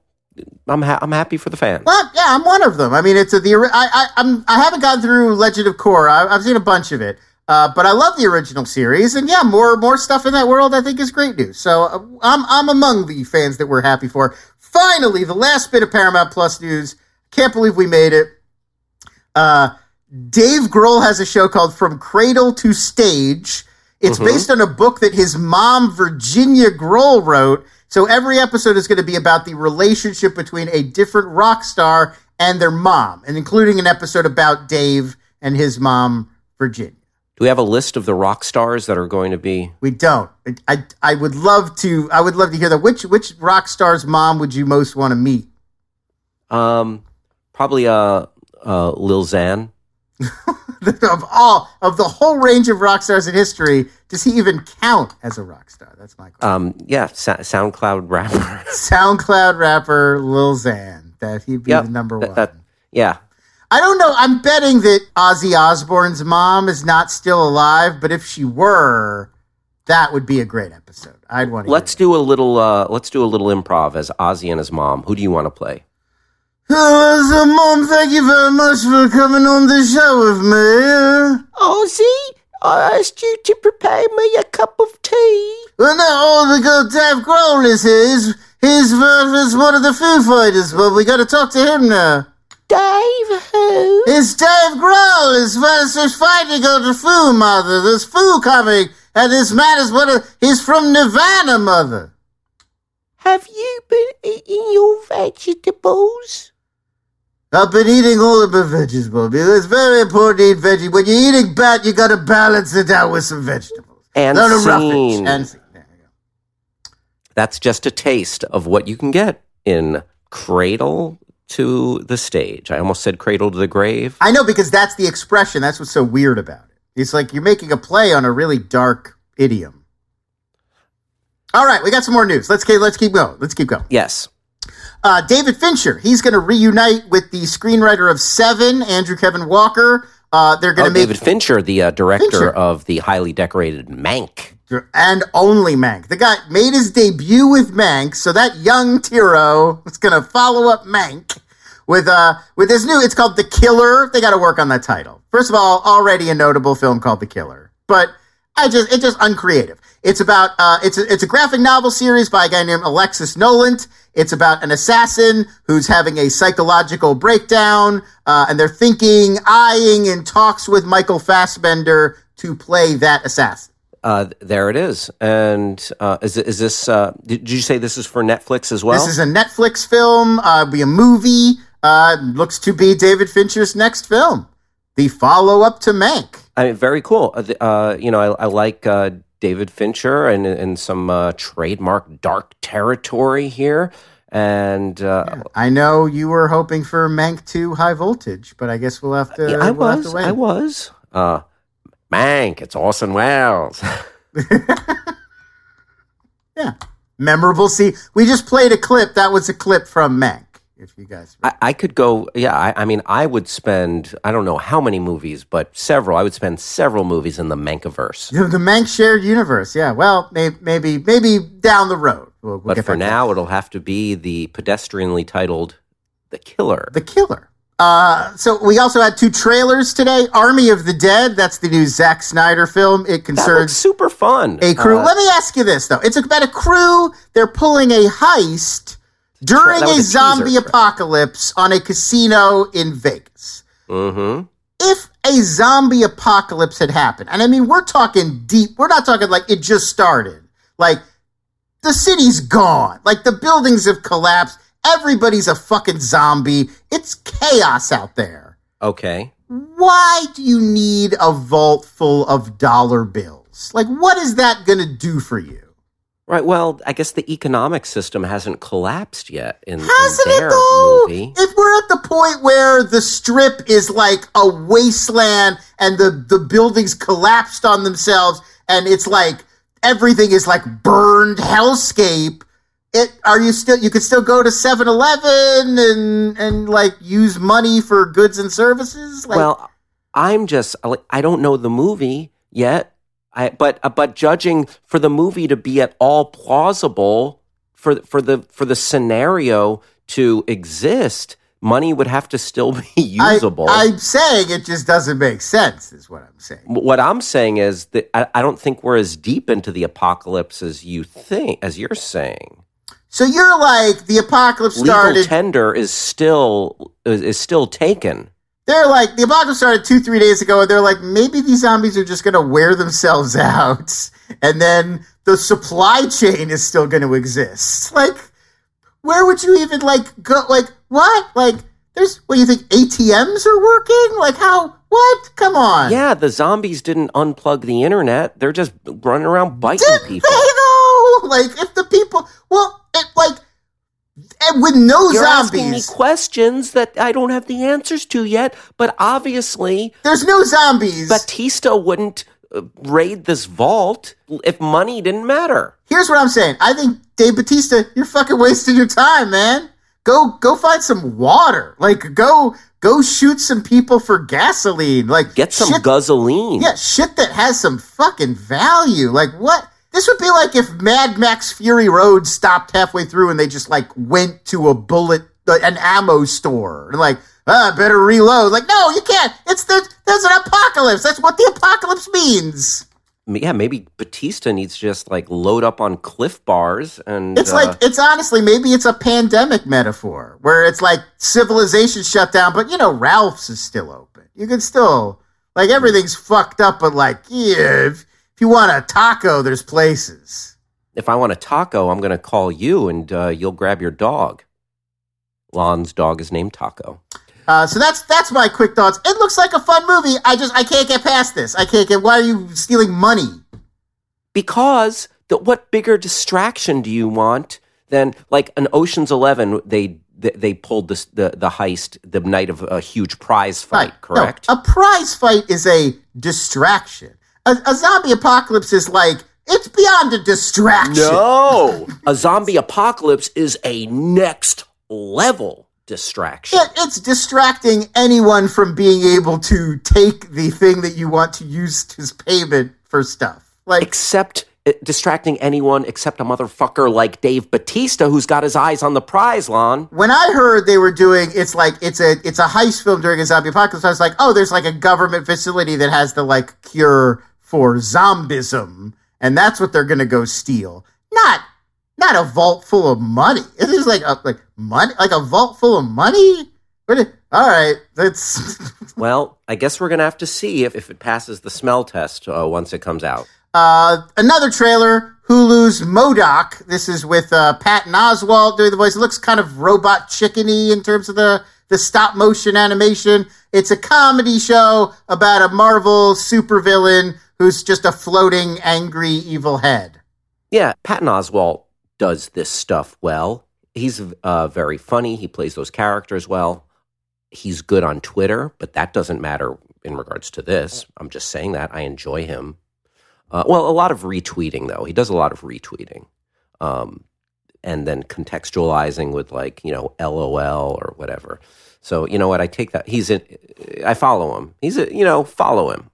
[SPEAKER 2] I'm ha- I'm happy for the fans.
[SPEAKER 3] Well, yeah, I'm one of them. I mean, it's a, the I, I I'm I haven't gone through Legend of Korra. I, I've seen a bunch of it, uh, but I love the original series, and yeah, more more stuff in that world I think is great news. So uh, I'm I'm among the fans that we're happy for. Finally, the last bit of Paramount Plus news. Can't believe we made it. Uh, Dave Grohl has a show called From Cradle to Stage. It's based on a book that his mom, Virginia Grohl, wrote. So every episode is going to be about the relationship between a different rock star and their mom, and including an episode about Dave and his mom, Virginia.
[SPEAKER 2] Do we have a list of the rock stars that are going to be?
[SPEAKER 3] We don't. I, I, I would love to. I would love to hear that. Which which rock star's mom would you most want to meet?
[SPEAKER 2] Um, probably uh, uh, Lil Xan.
[SPEAKER 3] of all of the whole range of rock stars in history, does he even count as a rock star? That's my question.
[SPEAKER 2] Um, yeah, Sa- SoundCloud rapper.
[SPEAKER 3] SoundCloud rapper Lil Xan. That he'd be
[SPEAKER 2] Yep,
[SPEAKER 3] the number
[SPEAKER 2] that-
[SPEAKER 3] one.
[SPEAKER 2] that- yeah,
[SPEAKER 3] I don't know. I'm betting that Ozzy Osbourne's mom is not still alive, but if she were, that would be a great episode. I'd want to.
[SPEAKER 2] let's do a little. Uh, let's do a little improv as Ozzy and his mom. Who do you want to play?
[SPEAKER 3] Hello, so mom. Thank you very much for coming on the show with me.
[SPEAKER 2] Ozzy, I asked you to prepare me a cup of tea.
[SPEAKER 3] Well, now all the good Dave Grohl is here. He's, he's, he's one of the Foo Fighters, but we got to talk to him now.
[SPEAKER 2] Dave, who?
[SPEAKER 3] It's Dave Grohl. His is fighting on the Foo mother. There's Foo coming, and this man is one of. He's from Nirvana, mother.
[SPEAKER 2] Have you been eating your vegetables?
[SPEAKER 3] I've been eating all of my veggies, Bobby. It's very important to eat veggies. When you're eating bat, you got to balance it out with some vegetables.
[SPEAKER 2] And
[SPEAKER 3] Not
[SPEAKER 2] scene.
[SPEAKER 3] And scene. There you go.
[SPEAKER 2] That's just a taste of what you can get in Cradle to the Stage. I almost said Cradle to the Grave.
[SPEAKER 3] I know because that's the expression. That's what's so weird about it. It's like you're making a play on a really dark idiom. All right, we got some more news. Let's keep, let's keep going. Let's keep going.
[SPEAKER 2] Yes.
[SPEAKER 3] Uh, David Fincher, he's going to reunite with the screenwriter of Seven, Andrew Kevin Walker. Uh, they're going
[SPEAKER 2] Oh,
[SPEAKER 3] to make
[SPEAKER 2] David Fincher, the uh, director
[SPEAKER 3] Fincher.
[SPEAKER 2] of the highly decorated Mank.
[SPEAKER 3] and only Mank. The guy made his debut with Mank, so that young Tiro is going to follow up Mank with uh with this new. It's called The Killer. They got to work on that title. First of all, already a notable film called The Killer, but I just it's just uncreative. It's about uh it's a, it's a graphic novel series by a guy named Alexis Nolent. It's about an assassin who's having a psychological breakdown, uh, and they're thinking, eyeing, and talks with Michael Fassbender to play that assassin.
[SPEAKER 2] Uh, there it is. And uh, is, is this, uh, did, did you say this is for Netflix as well?
[SPEAKER 3] This is a Netflix film, uh, be a movie. Uh, looks to be David Fincher's next film, the follow up to Mank.
[SPEAKER 2] I mean, very cool. Uh, Uh, you know, I, I like uh, David Fincher and, and some uh, trademark dark territory here. And uh,
[SPEAKER 3] I know you were hoping for Mank 2 High Voltage, but I guess we'll have to.
[SPEAKER 2] yeah, I
[SPEAKER 3] we'll have
[SPEAKER 2] was,
[SPEAKER 3] to wait.
[SPEAKER 2] I was. Uh, Mank, it's Orson Welles.
[SPEAKER 3] Yeah, memorable scene. We just played a clip. That was a clip from Mank. If you guys,
[SPEAKER 2] I, I could go. Yeah, I, I mean, I would spend. I don't know how many movies, but several. I would spend several movies in the Mankiverse.
[SPEAKER 3] the, the Mank shared universe. Yeah. Well, maybe maybe maybe down the road. We'll, we'll
[SPEAKER 2] But for now, it'll have to be the pedestrianly titled "The Killer."
[SPEAKER 3] The Killer. Uh, so we also had two trailers today. Army of the Dead. That's the new Zack Snyder film. It concerns
[SPEAKER 2] super fun.
[SPEAKER 3] a crew.
[SPEAKER 2] Uh,
[SPEAKER 3] Let me ask you this though: It's about a crew. They're pulling a heist during a,
[SPEAKER 2] a
[SPEAKER 3] zombie apocalypse on a casino in Vegas.
[SPEAKER 2] mhm.
[SPEAKER 3] If a zombie apocalypse had happened, and I mean we're talking deep. We're not talking like it just started. Like the city's gone. Like the buildings have collapsed. Everybody's a fucking zombie. It's chaos out there.
[SPEAKER 2] Okay.
[SPEAKER 3] Why do you need a vault full of dollar bills? Like, what is that going to do for you?
[SPEAKER 2] Right. Well, I guess the economic system hasn't collapsed yet in, in
[SPEAKER 3] Hasn't
[SPEAKER 2] their
[SPEAKER 3] it though?
[SPEAKER 2] movie.
[SPEAKER 3] If we're at the point where the strip is like a wasteland and the, the buildings collapsed on themselves and it's like everything is like burned hellscape, it are you still you could still go to 7-Eleven and and like use money for goods and services? Like
[SPEAKER 2] well, I'm just I don't know the movie yet. I but uh, but judging for the movie to be at all plausible for for the for the scenario to exist, money would have to still be usable.
[SPEAKER 3] I'm saying it just doesn't make sense, is what I'm saying.
[SPEAKER 2] what I'm saying is that I, I don't think we're as deep into the apocalypse as you think, as you're saying.
[SPEAKER 3] So you're like the apocalypse
[SPEAKER 2] Legal
[SPEAKER 3] started.
[SPEAKER 2] tender is still is, is still taken.
[SPEAKER 3] They're like the apocalypse started two three days ago, and they're like maybe these zombies are just going to wear themselves out, and then the supply chain is still going to exist. Like, where would you even like go? Like, what? Like, there's what you think ATMs are working? Like, how? What? Come on.
[SPEAKER 2] Yeah, the zombies didn't unplug the internet. They're just running around biting
[SPEAKER 3] Did
[SPEAKER 2] people.
[SPEAKER 3] they though? Like, if the people, well, it like. And with no
[SPEAKER 2] You're asking me questions that I don't have the answers to yet, but obviously
[SPEAKER 3] there's no zombies.
[SPEAKER 2] Bautista wouldn't uh, raid this vault if money didn't matter.
[SPEAKER 3] Here's what I'm saying. I think Dave Bautista, you're fucking wasting your time, man. Go go find some water. Like go go shoot some people for gasoline. Like
[SPEAKER 2] Get some
[SPEAKER 3] shit,
[SPEAKER 2] gasoline.
[SPEAKER 3] Yeah, shit that has some fucking value. Like what? This would be like if Mad Max Fury Road stopped halfway through and they just like went to a bullet uh, an ammo store and like ah, better reload. Like no, you can't. It's the there's an apocalypse. That's what the apocalypse means.
[SPEAKER 2] yeah, maybe Bautista needs to just like load up on cliff bars and
[SPEAKER 3] It's
[SPEAKER 2] uh,
[SPEAKER 3] like it's honestly maybe it's a pandemic metaphor where it's like civilization shut down, but you know Ralph's is still open. You can still like everything's fucked up, but like yeah, if, if you want a taco, there's places.
[SPEAKER 2] if I want a taco, I'm going to call you and uh, you'll grab your dog. Lon's dog is named Taco.
[SPEAKER 3] Uh, so that's that's my quick thoughts. It looks like a fun movie. I just I can't get past this. I can't get. Why are you stealing money?
[SPEAKER 2] Because the, what bigger distraction do you want than like an Ocean's Eleven? They they, they pulled this, the the heist the night of a huge prize fight.
[SPEAKER 3] Right.
[SPEAKER 2] Correct.
[SPEAKER 3] No, a prize fight is a distraction. A, a zombie apocalypse is like it's beyond a distraction.
[SPEAKER 2] no, a zombie apocalypse is a next level distraction.
[SPEAKER 3] It, it's distracting anyone from being able to take the thing that you want to use as payment for stuff. Like,
[SPEAKER 2] except uh, distracting anyone except a motherfucker like Dave Bautista who's got his eyes on the prize, Lon.
[SPEAKER 3] when I heard they were doing, it's like it's a it's a heist film during a zombie apocalypse. I was like, oh, there's like a government facility that has the like cure for zombism, and that's what they're gonna go steal. Not not a vault full of money. It is like a like money, like a vault full of money. All right, that's.
[SPEAKER 2] Well, I guess we're gonna have to see if, if it passes the smell test uh, once it comes out.
[SPEAKER 3] Uh, another trailer, Hulu's MODOK. This is with uh, Patton Oswalt doing the voice. It looks kind of robot chickeny in terms of the, the stop motion animation. It's a comedy show about a Marvel supervillain who's just a floating, angry, evil head.
[SPEAKER 2] Yeah, Patton Oswalt does this stuff well. He's uh, very funny. He plays those characters well. He's good on Twitter, but that doesn't matter in regards to this. I'm just saying that I enjoy him. Uh, well, a lot of retweeting though. He does a lot of retweeting. Um, and then contextualizing with like you know LOL or whatever. So you know what? I take that. He's in. I follow him. He's a you know follow him.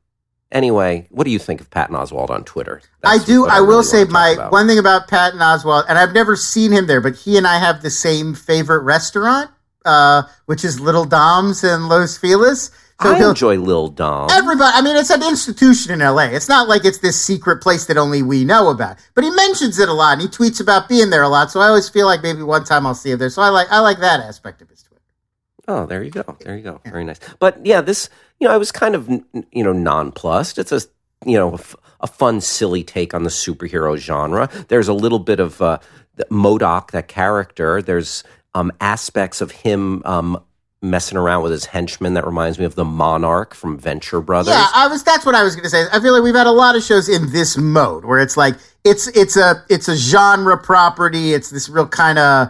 [SPEAKER 2] Anyway, what do you think of Patton Oswalt on Twitter?
[SPEAKER 3] I do.
[SPEAKER 2] what
[SPEAKER 3] I,
[SPEAKER 2] really
[SPEAKER 3] will say my
[SPEAKER 2] about.
[SPEAKER 3] one thing about Patton Oswalt, and I've never seen him there, but he and I have the same favorite restaurant, uh, which is Little Dom's in Los Feliz. So
[SPEAKER 2] I enjoy Lil Dom.
[SPEAKER 3] everybody. I mean, it's an institution in LA. It's not like it's this secret place that only we know about. But he mentions it a lot, and he tweets about being there a lot. So I always feel like maybe one time I'll see him there. So I like I like that aspect of his.
[SPEAKER 2] Oh, there you go. There you go. Very nice. But yeah, this, you know, I was kind of, you know, nonplussed. It's a, you know, a, f- a fun, silly take on the superhero genre. There's a little bit of uh, MODOK, that character. There's um, aspects of him um, messing around with his henchmen that reminds me of the Monarch from Venture Brothers.
[SPEAKER 3] Yeah, I was. That's what I was going to say. I feel like we've had a lot of shows in this mode where it's like it's it's a it's a genre property. It's this real kind of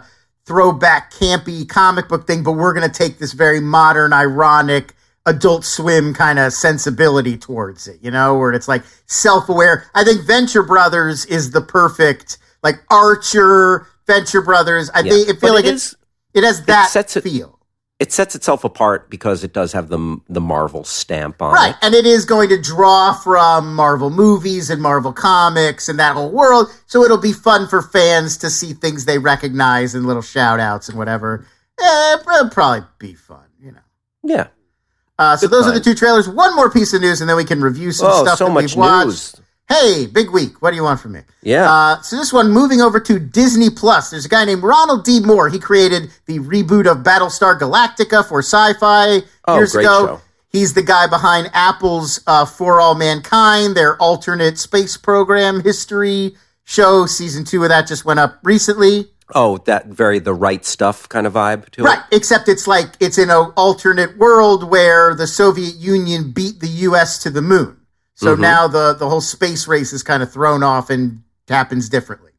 [SPEAKER 3] throwback, campy comic book thing, but we're going to take this very modern, ironic. Adult Swim kind of sensibility towards it, you know, where it's like self aware. I think Venture Brothers is the perfect, like Archer, Venture Brothers. I
[SPEAKER 2] Yeah.
[SPEAKER 3] think it
[SPEAKER 2] But
[SPEAKER 3] feel like
[SPEAKER 2] it
[SPEAKER 3] it,
[SPEAKER 2] is-
[SPEAKER 3] it has that
[SPEAKER 2] sets it-
[SPEAKER 3] feel.
[SPEAKER 2] It sets itself apart because it does have the the Marvel stamp on
[SPEAKER 3] Right.
[SPEAKER 2] it.
[SPEAKER 3] Right, and it is going to draw from Marvel movies and Marvel comics and that whole world. So it'll be fun for fans to see things they recognize and little shout outs and whatever. Eh, it'll probably be fun, you know.
[SPEAKER 2] Yeah.
[SPEAKER 3] Uh, so
[SPEAKER 2] Good
[SPEAKER 3] those are the two trailers. One more piece of news, and then we can review some
[SPEAKER 2] Oh,
[SPEAKER 3] stuff
[SPEAKER 2] so
[SPEAKER 3] that
[SPEAKER 2] much
[SPEAKER 3] we've watched.
[SPEAKER 2] news.
[SPEAKER 3] Hey, big week. What do you want from me?
[SPEAKER 2] Yeah.
[SPEAKER 3] Uh, so this one, moving over to Disney Plus. There's a guy named Ronald D. Moore. He created the reboot of Battlestar Galactica for Sci-Fi
[SPEAKER 2] Oh,
[SPEAKER 3] years
[SPEAKER 2] great
[SPEAKER 3] ago.
[SPEAKER 2] show.
[SPEAKER 3] He's the guy behind Apple's uh, For All Mankind, their alternate space program history show. Season two of that just went up recently.
[SPEAKER 2] oh, that very the right stuff kind of vibe to it.
[SPEAKER 3] Right, except it's like it's in an alternate world where the Soviet Union beat the U.S. to the moon. So
[SPEAKER 2] Mm-hmm.
[SPEAKER 3] now the the whole space race is kind of thrown off and happens differently.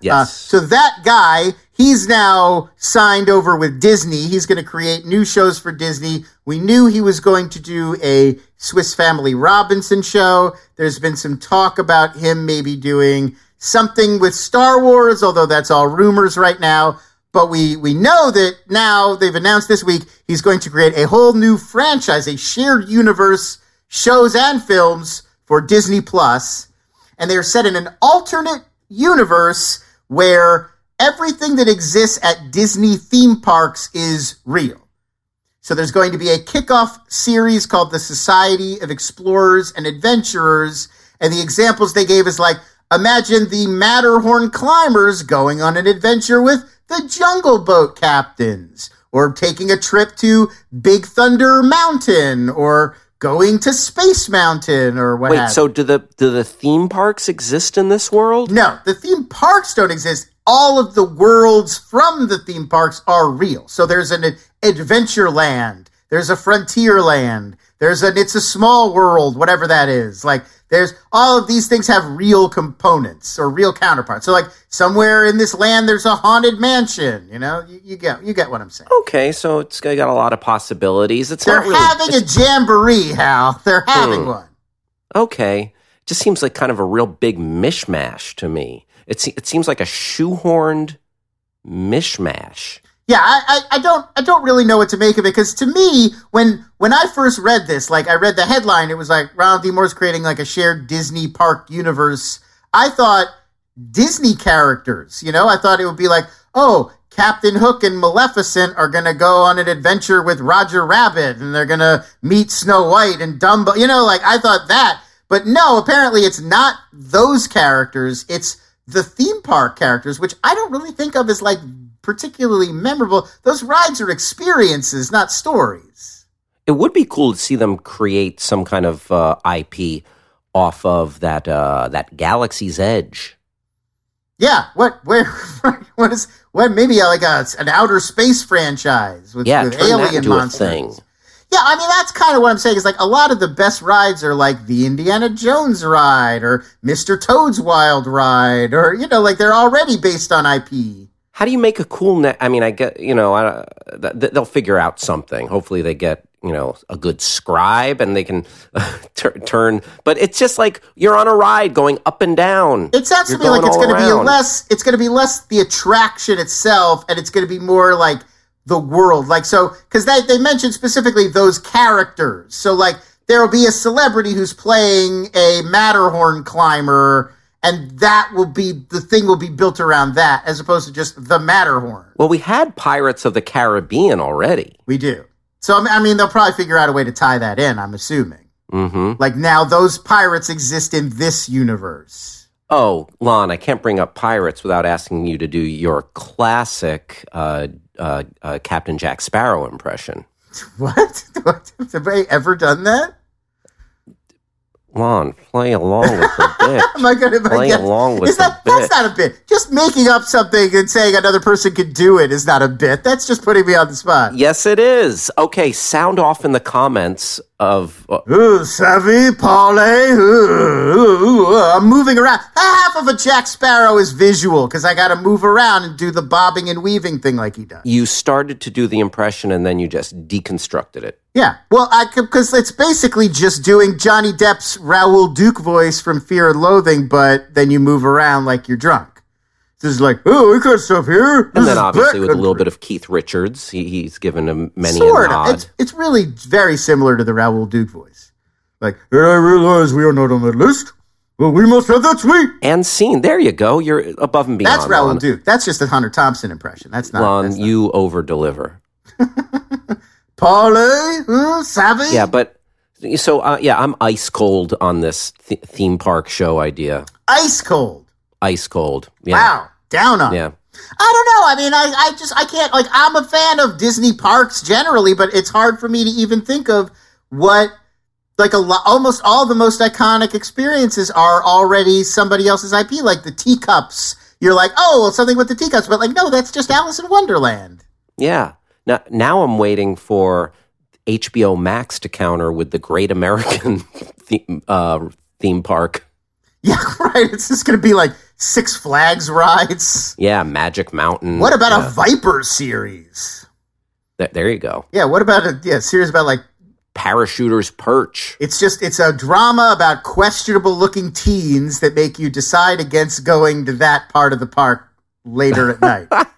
[SPEAKER 2] Yes.
[SPEAKER 3] Uh, so that guy, he's now signed over with Disney. He's going to create new shows for Disney. We knew he was going to do a Swiss Family Robinson show. There's been some talk about him maybe doing something with Star Wars, although that's all rumors right now. But we, we know that now they've announced this week he's going to create a whole new franchise, a shared universe, shows and films for Disney Plus and they are set in an alternate universe where everything that exists at Disney theme parks is real. So there's going to be a kickoff series called the Society of Explorers and Adventurers. And the examples they gave is like, imagine the Matterhorn climbers going on an adventure with the Jungle Boat captains, or taking a trip to Big Thunder Mountain, or going to Space Mountain, or what
[SPEAKER 2] Wait, so do the do the theme parks exist in this world?
[SPEAKER 3] No, the theme parks don't exist. All of the worlds from the theme parks are real. So there's an adventure land, there's a frontier land, there's an it's a small world, whatever that is. Like there's all of these things have real components or real counterparts. So like somewhere in this land there's a haunted mansion, you know? You, you get you get what I'm saying.
[SPEAKER 2] Okay, so it's got a lot of possibilities. It's
[SPEAKER 3] They're
[SPEAKER 2] really
[SPEAKER 3] having a jamboree, Hal. They're having
[SPEAKER 2] Hmm.
[SPEAKER 3] one.
[SPEAKER 2] okay. Just seems like kind of a real big mishmash to me. It se- it seems like a shoehorned mishmash.
[SPEAKER 3] Yeah, I, I, I don't I don't really know what to make of it because to me when when I first read this, like I read the headline, it was like Ronald D. Moore's creating like a shared Disney park universe. I thought Disney characters, you know, I thought it would be like, oh, Captain Hook and Maleficent are gonna go on an adventure with Roger Rabbit and they're gonna meet Snow White and Dumbo. You know, like I thought that, but no, apparently it's not those characters. It's the theme park characters, which I don't really think of as like particularly memorable. Those rides are experiences, not stories.
[SPEAKER 2] It would be cool to see them create some kind of uh, IP off of that uh, that Galaxy's Edge.
[SPEAKER 3] Yeah, what where what is what maybe like a, an outer space franchise with,
[SPEAKER 2] Yeah,
[SPEAKER 3] with alien monsters.
[SPEAKER 2] thing.
[SPEAKER 3] Yeah, I mean that's kind of what I'm saying. Is like a lot of the best rides are like the Indiana Jones ride or Mr. Toad's Wild Ride or you know like they're already based on IP.
[SPEAKER 2] How do you make a cool? Ne- I mean, I get you know, I, th- th- they'll figure out something. Hopefully, they get you know a good scribe and they can tur turn but it's just like you're on a ride going up and down
[SPEAKER 3] It sounds to me like it's going to be less. It's going to be less the attraction itself, and it's going to be more like the world. Like so, because they they mentioned specifically those characters. So like there will be a celebrity who's playing a Matterhorn climber, and that will be the thing will be built around that, as opposed to just the Matterhorn.
[SPEAKER 2] well we had pirates of the caribbean already
[SPEAKER 3] We do. So I mean- they'll probably figure out a way to tie that in. I'm assuming.
[SPEAKER 2] hmm
[SPEAKER 3] Like now, those pirates exist in this universe.
[SPEAKER 2] oh lon i can't bring up pirates without asking you to do your classic uh, uh, uh, captain jack sparrow impression
[SPEAKER 3] What? What? Have I ever done that?
[SPEAKER 2] Lon play along with the bit
[SPEAKER 3] Am I to
[SPEAKER 2] Play along with
[SPEAKER 3] is that,
[SPEAKER 2] the
[SPEAKER 3] That's
[SPEAKER 2] bit.
[SPEAKER 3] not a bit. Just making up something and saying another person could do it is not a bit. That's just putting me on the spot.
[SPEAKER 2] yes it is okay sound off in the comments of uh,
[SPEAKER 3] Ooh, savvy, parlay. I'm moving around. Half of a Jack Sparrow is visual because I got to move around and do the bobbing and weaving thing like he does.
[SPEAKER 2] you started to do the impression and then you just deconstructed it.
[SPEAKER 3] Yeah, well, I because it's basically just doing Johnny Depp's Raoul Duke voice from Fear and Loathing, but then you move around like you're drunk. So is like, oh, we got stuff here,
[SPEAKER 2] And then obviously with a little bit of Keith Richards, he, he's given him many
[SPEAKER 3] sort of. It's it's really very similar to the Raoul Duke voice. Like, and I realize we are not on that list. Well, we must have that suite.
[SPEAKER 2] and scene. There you go. You're above and beyond.
[SPEAKER 3] That's Raoul
[SPEAKER 2] Lon.
[SPEAKER 3] Duke. That's just a Hunter Thompson impression. That's not.
[SPEAKER 2] Lon,
[SPEAKER 3] that's not-
[SPEAKER 2] you over deliver.
[SPEAKER 3] Parlay, uh, savvy.
[SPEAKER 2] Yeah, but so uh, yeah, I'm ice cold on this th- theme park show idea.
[SPEAKER 3] ice cold.
[SPEAKER 2] Ice cold. Yeah.
[SPEAKER 3] Wow, down on.
[SPEAKER 2] Yeah.
[SPEAKER 3] I don't know. I mean, I, I just I can't like I'm a fan of Disney parks generally, but it's hard for me to even think of what like a lot almost all the most iconic experiences are already somebody else's IP, like the teacups. You're like, oh, well, something with the teacups, but like, no, that's just Alice in Wonderland.
[SPEAKER 2] Yeah. Now, now I'm waiting for HBO Max to counter with the Great American theme, uh, theme park.
[SPEAKER 3] Yeah, right. It's just gonna be like Six Flags rides.
[SPEAKER 2] Yeah, Magic Mountain.
[SPEAKER 3] What about
[SPEAKER 2] yeah.
[SPEAKER 3] a Viper series?
[SPEAKER 2] Th- there you go.
[SPEAKER 3] Yeah, what about a yeah series about like
[SPEAKER 2] Parachuter's Perch.
[SPEAKER 3] It's just it's a drama about questionable looking teens that make you decide against going to that part of the park later at night.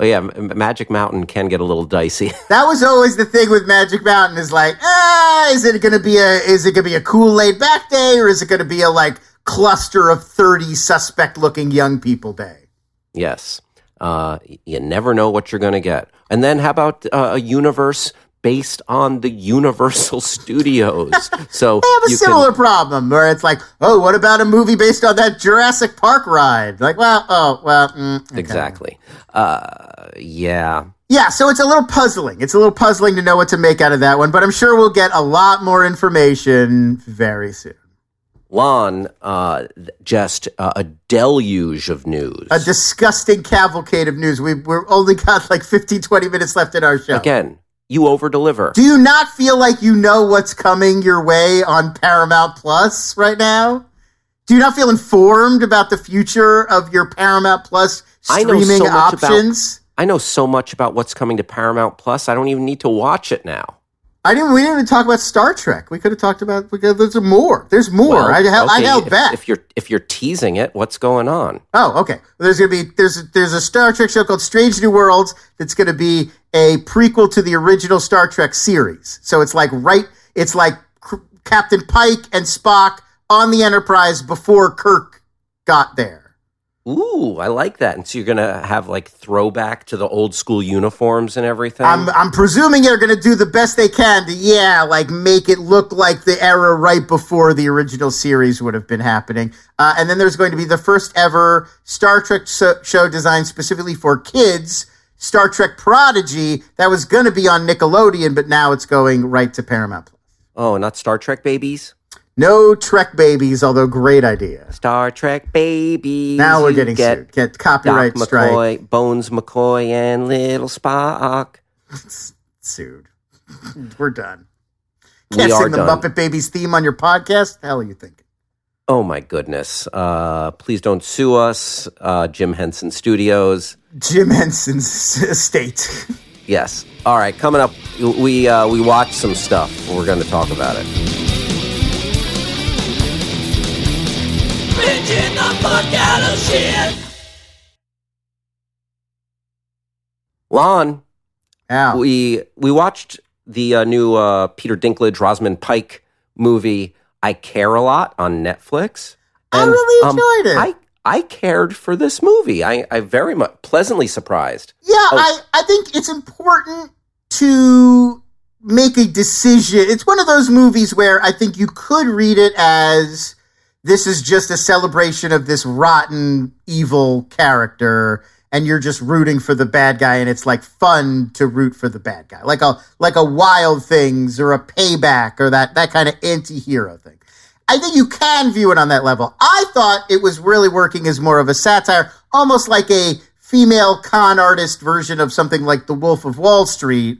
[SPEAKER 2] Oh yeah, Magic Mountain can get a little dicey.
[SPEAKER 3] That was always the thing with Magic Mountain is like, ah, is it gonna be a is it gonna be a cool laid back day or is it gonna be a like cluster of thirty suspect looking young people day?
[SPEAKER 2] yes. Uh, you never know what you're going to get. And then how about uh, a universe based on the Universal Studios? So
[SPEAKER 3] They have a similar problem where it's like, oh, what about a movie based on that Jurassic Park ride? Like, well, oh, well, mm, okay.
[SPEAKER 2] exactly. Uh, yeah.
[SPEAKER 3] Yeah, so it's a little puzzling. It's a little puzzling to know what to make out of that one, but I'm sure we'll get a lot more information very soon.
[SPEAKER 2] Lon, uh, just uh, a deluge of news.
[SPEAKER 3] A disgusting cavalcade of news. We've we're only got like 15, 20 minutes left in our show.
[SPEAKER 2] Again, you over deliver.
[SPEAKER 3] Do you not feel like you know what's coming your way on Paramount Plus right now? Do you not feel informed about the future of your Paramount Plus
[SPEAKER 2] I
[SPEAKER 3] streaming
[SPEAKER 2] so much about-
[SPEAKER 3] options?
[SPEAKER 2] I know so much about what's coming to Paramount Plus. I don't even need to watch it now.
[SPEAKER 3] I didn't. We didn't even talk about Star Trek. We could have talked about because there's more. There's more.
[SPEAKER 2] Well,
[SPEAKER 3] I, held, I held
[SPEAKER 2] if,
[SPEAKER 3] back.
[SPEAKER 2] If you're if you're teasing it, what's going on?
[SPEAKER 3] Oh, okay. There's gonna be there's there's a Star Trek show called Strange New Worlds that's gonna be a prequel to the original Star Trek series. So it's like right, it's like Captain Pike and Spock on the Enterprise before Kirk got there.
[SPEAKER 2] Ooh, I like that. And so you're gonna have like throwback to the old school uniforms and everything.
[SPEAKER 3] I'm I'm presuming they're gonna do the best they can to yeah, like make it look like the era right before the original series would have been happening. Uh, and then there's going to be the first ever Star Trek so- show designed specifically for kids. Star Trek Prodigy that was going to be on Nickelodeon, but now it's going right to Paramount Plus.
[SPEAKER 2] oh, not Star Trek babies.
[SPEAKER 3] No Trek babies, although great idea.
[SPEAKER 2] Star Trek babies.
[SPEAKER 3] Now we're getting
[SPEAKER 2] get
[SPEAKER 3] sued. Get
[SPEAKER 2] Doc
[SPEAKER 3] copyright strike
[SPEAKER 2] McCoy, Bones McCoy, and Little Spock.
[SPEAKER 3] sued. we're done.
[SPEAKER 2] We
[SPEAKER 3] Can't
[SPEAKER 2] are
[SPEAKER 3] sing the
[SPEAKER 2] done.
[SPEAKER 3] Muppet Babies theme on your podcast. The hell are you thinking?
[SPEAKER 2] Oh my goodness! Uh, please don't sue us, uh, Jim Henson Studios.
[SPEAKER 3] Jim Henson's estate.
[SPEAKER 2] Yes. All right, coming up we uh, we watched some stuff. We're going to talk about it.
[SPEAKER 1] Binging the fuck out of shit.
[SPEAKER 2] Lon,
[SPEAKER 3] Al.
[SPEAKER 2] we we watched the uh, new uh, Peter Dinklage Rosamund Pike movie I Care a Lot on Netflix.
[SPEAKER 3] I
[SPEAKER 2] And,
[SPEAKER 3] really
[SPEAKER 2] um,
[SPEAKER 3] enjoyed it.
[SPEAKER 2] I I cared for this movie. I I very much pleasantly surprised.
[SPEAKER 3] Yeah,
[SPEAKER 2] Oh.
[SPEAKER 3] I, I think it's important to make a decision. It's one of those movies where I think you could read it as this is just a celebration of this rotten, evil character, and you're just rooting for the bad guy, and it's like fun to root for the bad guy, like a like a Wild Things or a Payback or that that kind of anti-hero thing. I think you can view it on that level. I thought it was really working as more of a satire, almost like a female con artist version of something like The Wolf of Wall Street,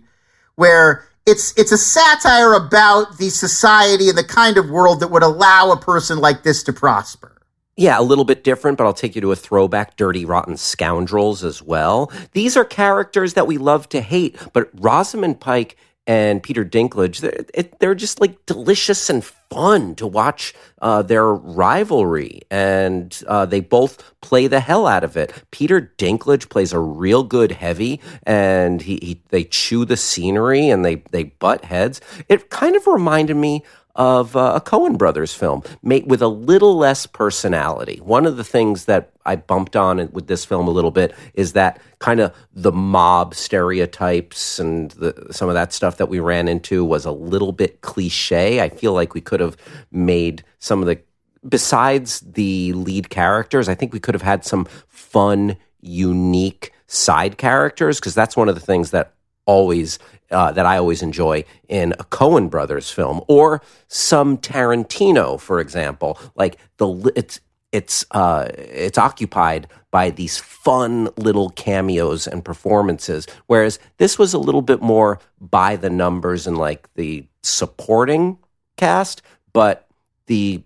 [SPEAKER 3] where it's it's a satire about the society and the kind of world that would allow a person like this to prosper.
[SPEAKER 2] Yeah, a little bit different, but I'll take you to a throwback Dirty Rotten Scoundrels as well. These are characters that we love to hate, but Rosamund Pike and Peter Dinklage, they're, it, they're just like delicious and fun to watch uh, their rivalry. And uh, they both play the hell out of it. Peter Dinklage plays a real good heavy, and he, he they chew the scenery and they, they butt heads. It kind of reminded me of uh, a Coen Brothers film, made with a little less personality. One of the things that I bumped on with this film a little bit is that kind of the mob stereotypes and the, some of that stuff that we ran into was a little bit cliche. I feel like we could have made some of the besides the lead characters, I think we could have had some fun, unique side characters because that's one of the things that always uh, that I always enjoy in a Coen Brothers film or some Tarantino, for example. Like the it's it's uh, it's occupied by these fun little cameos and performances, whereas this was a little bit more by the numbers and like the supporting cast, but the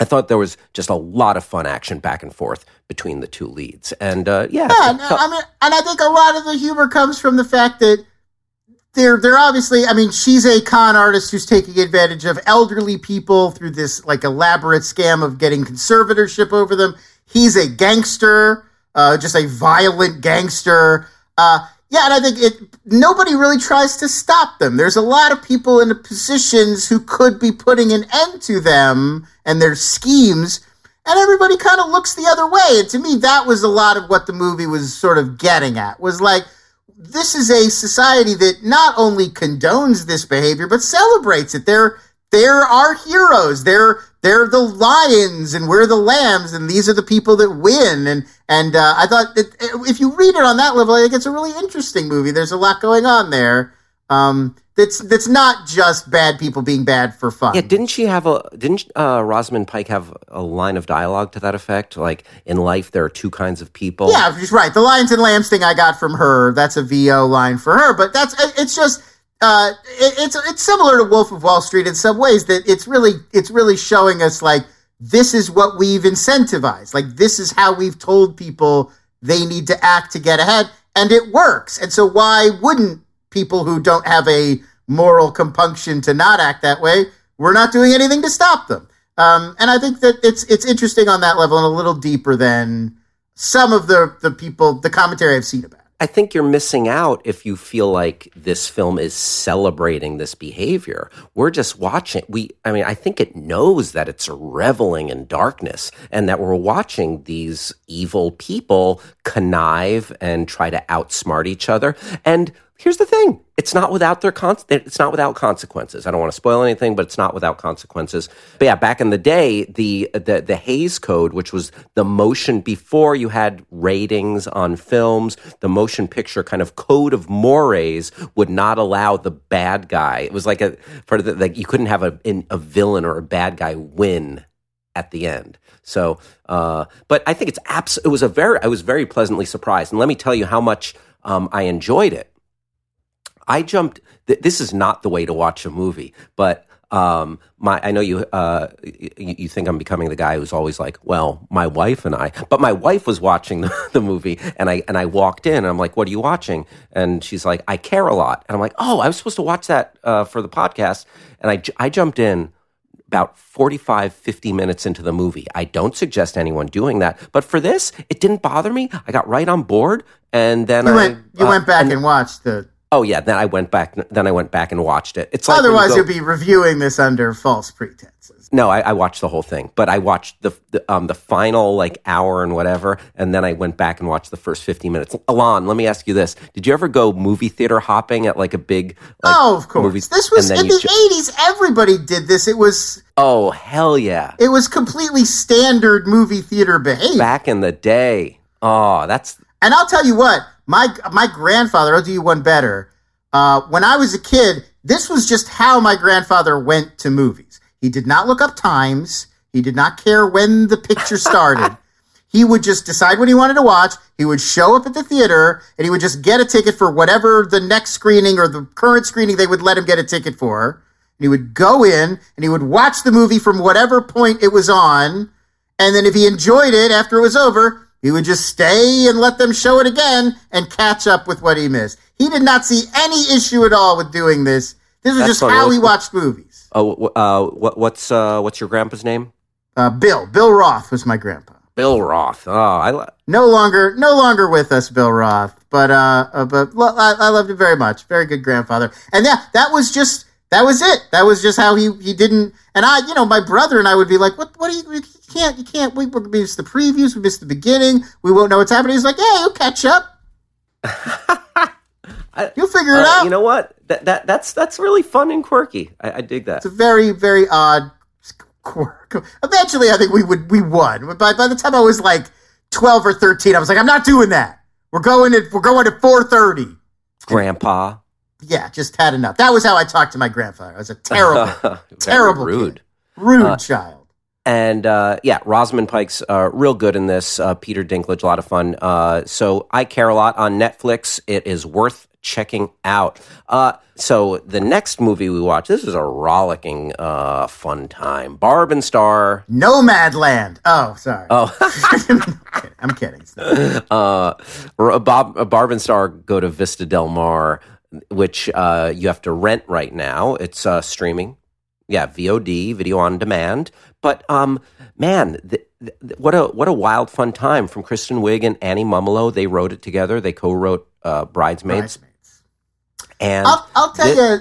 [SPEAKER 2] I thought there was just a lot of fun action back and forth between the two leads, and uh, yeah,
[SPEAKER 3] Yeah, no,
[SPEAKER 2] felt-
[SPEAKER 3] I mean, and I think a lot of the humor comes from the fact that they're they're obviously. I mean, she's a con artist who's taking advantage of elderly people through this like elaborate scam of getting conservatorship over them. He's a gangster, uh, just a violent gangster. Uh, yeah, and I think it. Nobody really tries to stop them. There's a lot of people in the positions who could be putting an end to them and their schemes and everybody kind of looks the other way. And to me, that was a lot of what the movie was sort of getting at. Was like, this is a society that not only condones this behavior but celebrates it. They're they're our heroes. They're they're the lions and we're the lambs, and these are the people that win. And and uh, I thought that if you read it on that level, I think it's a really interesting movie. There's a lot going on there. Um, that's that's not just bad people being bad for fun.
[SPEAKER 2] Yeah, didn't she have a didn't uh, Rosamund Pike have a line of dialogue to that effect? Like in life, there are two kinds of people.
[SPEAKER 3] Yeah, she's right. The lions and lambs thing I got from her. That's a VO line for her, but that's it's just uh, it, it's it's similar to Wolf of Wall Street in some ways. That it's really it's really showing us like this is what we've incentivized. Like this is how we've told people they need to act to get ahead, and it works. And so why wouldn't people who don't have a moral compunction to not act that way? We're not doing anything to stop them. Um, and I think that it's it's interesting on that level and a little deeper than some of the the people the commentary I've seen about. it.
[SPEAKER 2] I think you're missing out if you feel like this film is celebrating this behavior. We're just watching. We, I mean, I think it knows that it's reveling in darkness and that we're watching these evil people connive and try to outsmart each other. And here's the thing it's not without their con- it's not without consequences i don't want to spoil anything but it's not without consequences but yeah back in the day the the the Hays code which was the motion before you had ratings on films the motion picture kind of code of mores would not allow the bad guy it was like a for the like you couldn't have a a villain or a bad guy win at the end. So, uh, but I think it's abs- It was a very. I was very pleasantly surprised, and let me tell you how much um, I enjoyed it. I jumped. Th- this is not the way to watch a movie, but um, my I know you, uh, you you think I'm becoming the guy who's always like, well, my wife and I, but my wife was watching the, the movie, and I and I walked in, and I'm like, what are you watching? And she's like, I care a lot, and I'm like, oh, I was supposed to watch that uh, for the podcast, and I I jumped in about 45 50 minutes into the movie i don't suggest anyone doing that but for this it didn't bother me i got right on board and then
[SPEAKER 3] You
[SPEAKER 2] I,
[SPEAKER 3] went you
[SPEAKER 2] uh,
[SPEAKER 3] went back and, watched the.
[SPEAKER 2] Oh yeah then i went back then i went back and watched it it's like you
[SPEAKER 3] Otherwise,
[SPEAKER 2] go-
[SPEAKER 3] you'd be reviewing this under false pretenses.
[SPEAKER 2] no I, I watched the whole thing but i watched the, the um the final like hour and whatever and then i went back and watched the first fifteen minutes alon let me ask you this did you ever go movie theater hopping at like a big like,
[SPEAKER 3] oh, of course.
[SPEAKER 2] movies-
[SPEAKER 3] This was in
[SPEAKER 2] you
[SPEAKER 3] the
[SPEAKER 2] ju-
[SPEAKER 3] eighties. Everybody did this. It was
[SPEAKER 2] oh hell yeah
[SPEAKER 3] it was completely standard movie theater behavior.
[SPEAKER 2] back in the day oh that's
[SPEAKER 3] And I'll tell you what, my my grandfather. I'll do you one better. Uh, when I was a kid, this was just how my grandfather went to movies. He did not look up times. He did not care when the picture started. he would just decide what he wanted to watch. He would show up at the theater and he would just get a ticket for whatever the next screening or the current screening they would let him get a ticket for. And he would go in and he would watch the movie from whatever point it was on. And then if he enjoyed it after it was over, he would just stay and let them show it again and catch up with what he missed. He did not see any issue at all with doing this. This was
[SPEAKER 2] That's
[SPEAKER 3] just
[SPEAKER 2] funny.
[SPEAKER 3] how he watched movies.
[SPEAKER 2] oh uh what, what's uh what's your grandpa's name
[SPEAKER 3] Uh, Bill, Bill Roth was my grandpa.
[SPEAKER 2] bill roth oh i li-
[SPEAKER 3] No longer, no longer with us, Bill Roth. But uh, uh but lo- I, I loved him very much. Very good grandfather. And yeah, that was just that was it. That was just how he he didn't. And I, you know, my brother and I would be like, what what do you? You can't you can't. We, we missed the previews. We missed the beginning. We won't know what's happening. He's like, yeah, you'll catch up. You'll figure it
[SPEAKER 2] Uh,
[SPEAKER 3] out.
[SPEAKER 2] you know what that, that that's that's really fun and quirky i, I dig that
[SPEAKER 3] It's a very, very odd quirk. Eventually, I think we would we won. But by, by the time I was like twelve or thirteen, I was like, I'm not doing that. We're going at we're going at four thirty.
[SPEAKER 2] grandpa
[SPEAKER 3] Yeah, just had enough. That was how I talked to my grandfather. I was a terrible, terrible
[SPEAKER 2] rude
[SPEAKER 3] kid. rude
[SPEAKER 2] Uh,
[SPEAKER 3] child.
[SPEAKER 2] And uh, yeah, Rosamund Pike's uh, real good in this. Uh, Peter Dinklage, a lot of fun. Uh, so I care a lot on Netflix. It is worth checking out. Uh, so the next movie we watch, this is a rollicking, uh, fun time. Barb and Star.
[SPEAKER 3] Nomadland. Oh, sorry.
[SPEAKER 2] Oh,
[SPEAKER 3] I'm kidding. I'm kidding.
[SPEAKER 2] Uh, Bob, Barb and Star go to Vista Del Mar, which uh, you have to rent right now. It's uh, streaming. Yeah, VOD, video on demand. But um, man, th- th- what a what a wild fun time from Kristen Wiig and Annie Mumolo. They wrote it together. They co-wrote uh, Bridesmaids,
[SPEAKER 3] Bridesmaids.
[SPEAKER 2] and
[SPEAKER 3] I'll, I'll tell you.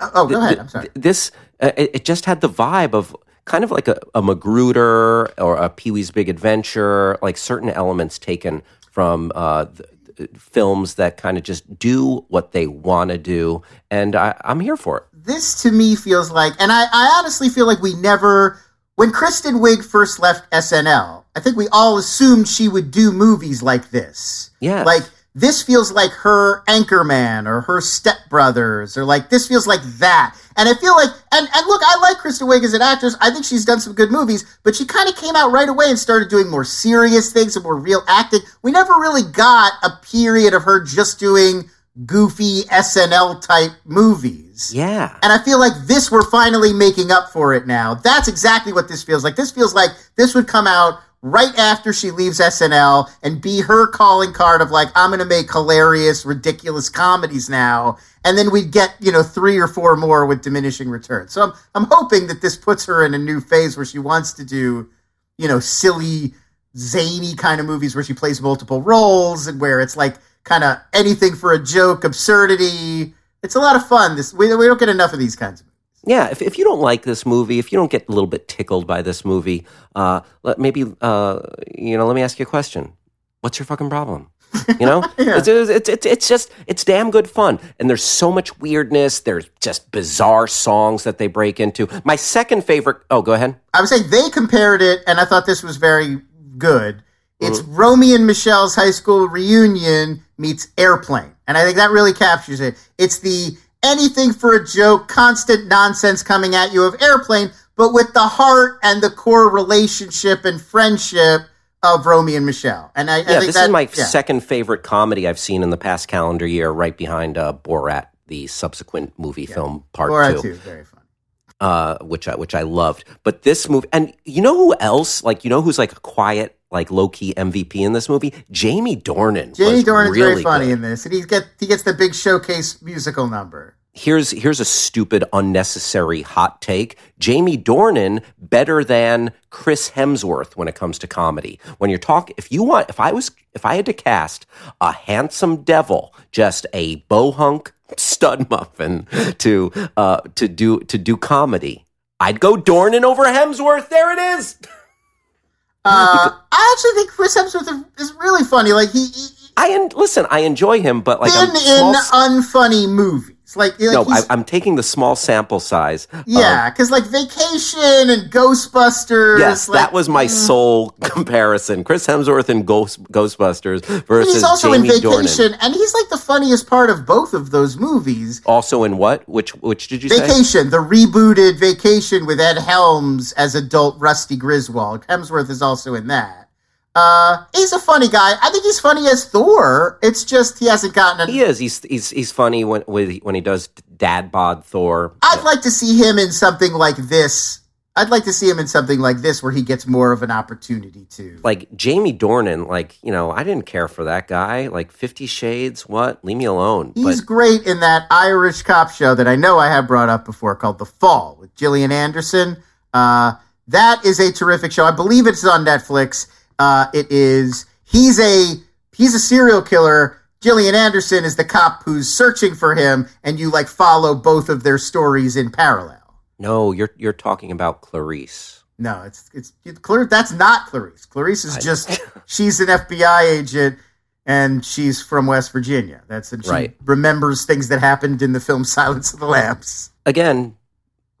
[SPEAKER 3] Oh, go ahead. I'm sorry.
[SPEAKER 2] This uh, it, it just had the vibe of kind of like a, a MacGruber or a Pee Wee's Big Adventure, like certain elements taken from uh, the films that kind of just do what they want to do, and I, I'm here for it.
[SPEAKER 3] this to me feels like, and I, I honestly feel like we never, when Kristen Wiig first left SNL, I think we all assumed she would do movies like this.
[SPEAKER 2] Yeah.
[SPEAKER 3] Like, this feels like her Anchorman or her Step Brothers or like, this feels like that. And I feel like, and, and look, I like Kristen Wiig as an actress. I think she's done some good movies, but she kind of came out right away and started doing more serious things and more real acting. We never really got a period of her just doing goofy SNL type movies.
[SPEAKER 2] Yeah.
[SPEAKER 3] And I feel like this, we're finally making up for it now. That's exactly what this feels like. This feels like this would come out right after she leaves SNL and be her calling card of like, I'm going to make hilarious, ridiculous comedies now. And then we'd get, you know, three or four more with diminishing returns. So I'm, I'm hoping that this puts her in a new phase where she wants to do, you know, silly, zany kind of movies where she plays multiple roles and where it's like kind of anything for a joke, absurdity. It's a lot of fun. This we, we don't get enough of these kinds of.
[SPEAKER 2] Yeah, if, if you don't like this movie, if you don't get a little bit tickled by this movie, uh, let, maybe uh, you know, let me ask you a question. What's your fucking problem? You know,
[SPEAKER 3] Yeah.
[SPEAKER 2] it's, it's, it's, it's just it's damn good fun, and there's so much weirdness. There's just bizarre songs that they break into. My second favorite. Oh, go ahead.
[SPEAKER 3] I was saying they compared it, and I thought this was very good. It's Romy and Michelle's high school reunion meets Airplane, and I think that really captures it. It's the anything for a joke, constant nonsense coming at you of Airplane, but with the heart and the core relationship and friendship of Romy and Michelle. And I, I
[SPEAKER 2] Yeah,
[SPEAKER 3] think
[SPEAKER 2] this
[SPEAKER 3] that,
[SPEAKER 2] is my
[SPEAKER 3] yeah.
[SPEAKER 2] second favorite comedy I've seen in the past calendar year, right behind uh, Borat, the subsequent movie film part
[SPEAKER 3] Borat
[SPEAKER 2] two.
[SPEAKER 3] fun.
[SPEAKER 2] Uh, which I which I loved. But this movie, and you know who else? Like you know who's like a quiet, like low key MVP in this movie? Jamie Dornan.
[SPEAKER 3] Jamie Dornan's
[SPEAKER 2] really
[SPEAKER 3] very funny
[SPEAKER 2] good.
[SPEAKER 3] in this, and he get he gets the big showcase musical number.
[SPEAKER 2] Here's here's a stupid, unnecessary hot take. Jamie Dornan better than Chris Hemsworth when it comes to comedy. When you're talking, if you want, if I was, if I had to cast a handsome devil, just a bohunk stud muffin to uh to do to do comedy, I'd go Dornan over Hemsworth. There it is.
[SPEAKER 3] Uh, I actually think Chris Hemsworth is really funny. Like he, he
[SPEAKER 2] I en- listen. I enjoy him, but like
[SPEAKER 3] been in unfunny movies. Like, like
[SPEAKER 2] no, I, I'm taking the small sample size.
[SPEAKER 3] yeah, because like Vacation and Ghostbusters.
[SPEAKER 2] Yes,
[SPEAKER 3] like,
[SPEAKER 2] that was my
[SPEAKER 3] mm.
[SPEAKER 2] sole comparison. Chris Hemsworth in Ghost, Ghostbusters versus
[SPEAKER 3] he's also
[SPEAKER 2] Jamie
[SPEAKER 3] in Vacation,
[SPEAKER 2] Dornan.
[SPEAKER 3] and he's like the funniest part of both of those movies.
[SPEAKER 2] Also in what? Which which did you say?
[SPEAKER 3] Vacation, the rebooted Vacation with Ed Helms as adult Rusty Griswold. Hemsworth is also in that. Uh, he's a funny guy. I think he's funny as Thor. It's just he hasn't gotten. A,
[SPEAKER 2] He is. He's he's he's funny when when he does dad bod Thor.
[SPEAKER 3] I'd like to see him in something like this. I'd like to see him in something like this where he gets more of an opportunity to.
[SPEAKER 2] Like Jamie Dornan, like you know, I didn't care for that guy. Like Fifty Shades, what? Leave me alone.
[SPEAKER 3] He's
[SPEAKER 2] but
[SPEAKER 3] great in that Irish cop show that I know I have brought up before called The Fall with Gillian Anderson. Uh, that is a terrific show. I believe it's on Netflix. Uh, it is. He's a he's a serial killer. Gillian Anderson is the cop who's searching for him, and you like follow both of their stories in parallel.
[SPEAKER 2] no, you're you're talking about Clarice.
[SPEAKER 3] No, it's it's Clar- that's not Clarice. Clarice is just she's an FBI agent and she's from West Virginia. That's and she
[SPEAKER 2] Right.
[SPEAKER 3] remembers things that happened in the film Silence of the Lambs.
[SPEAKER 2] again,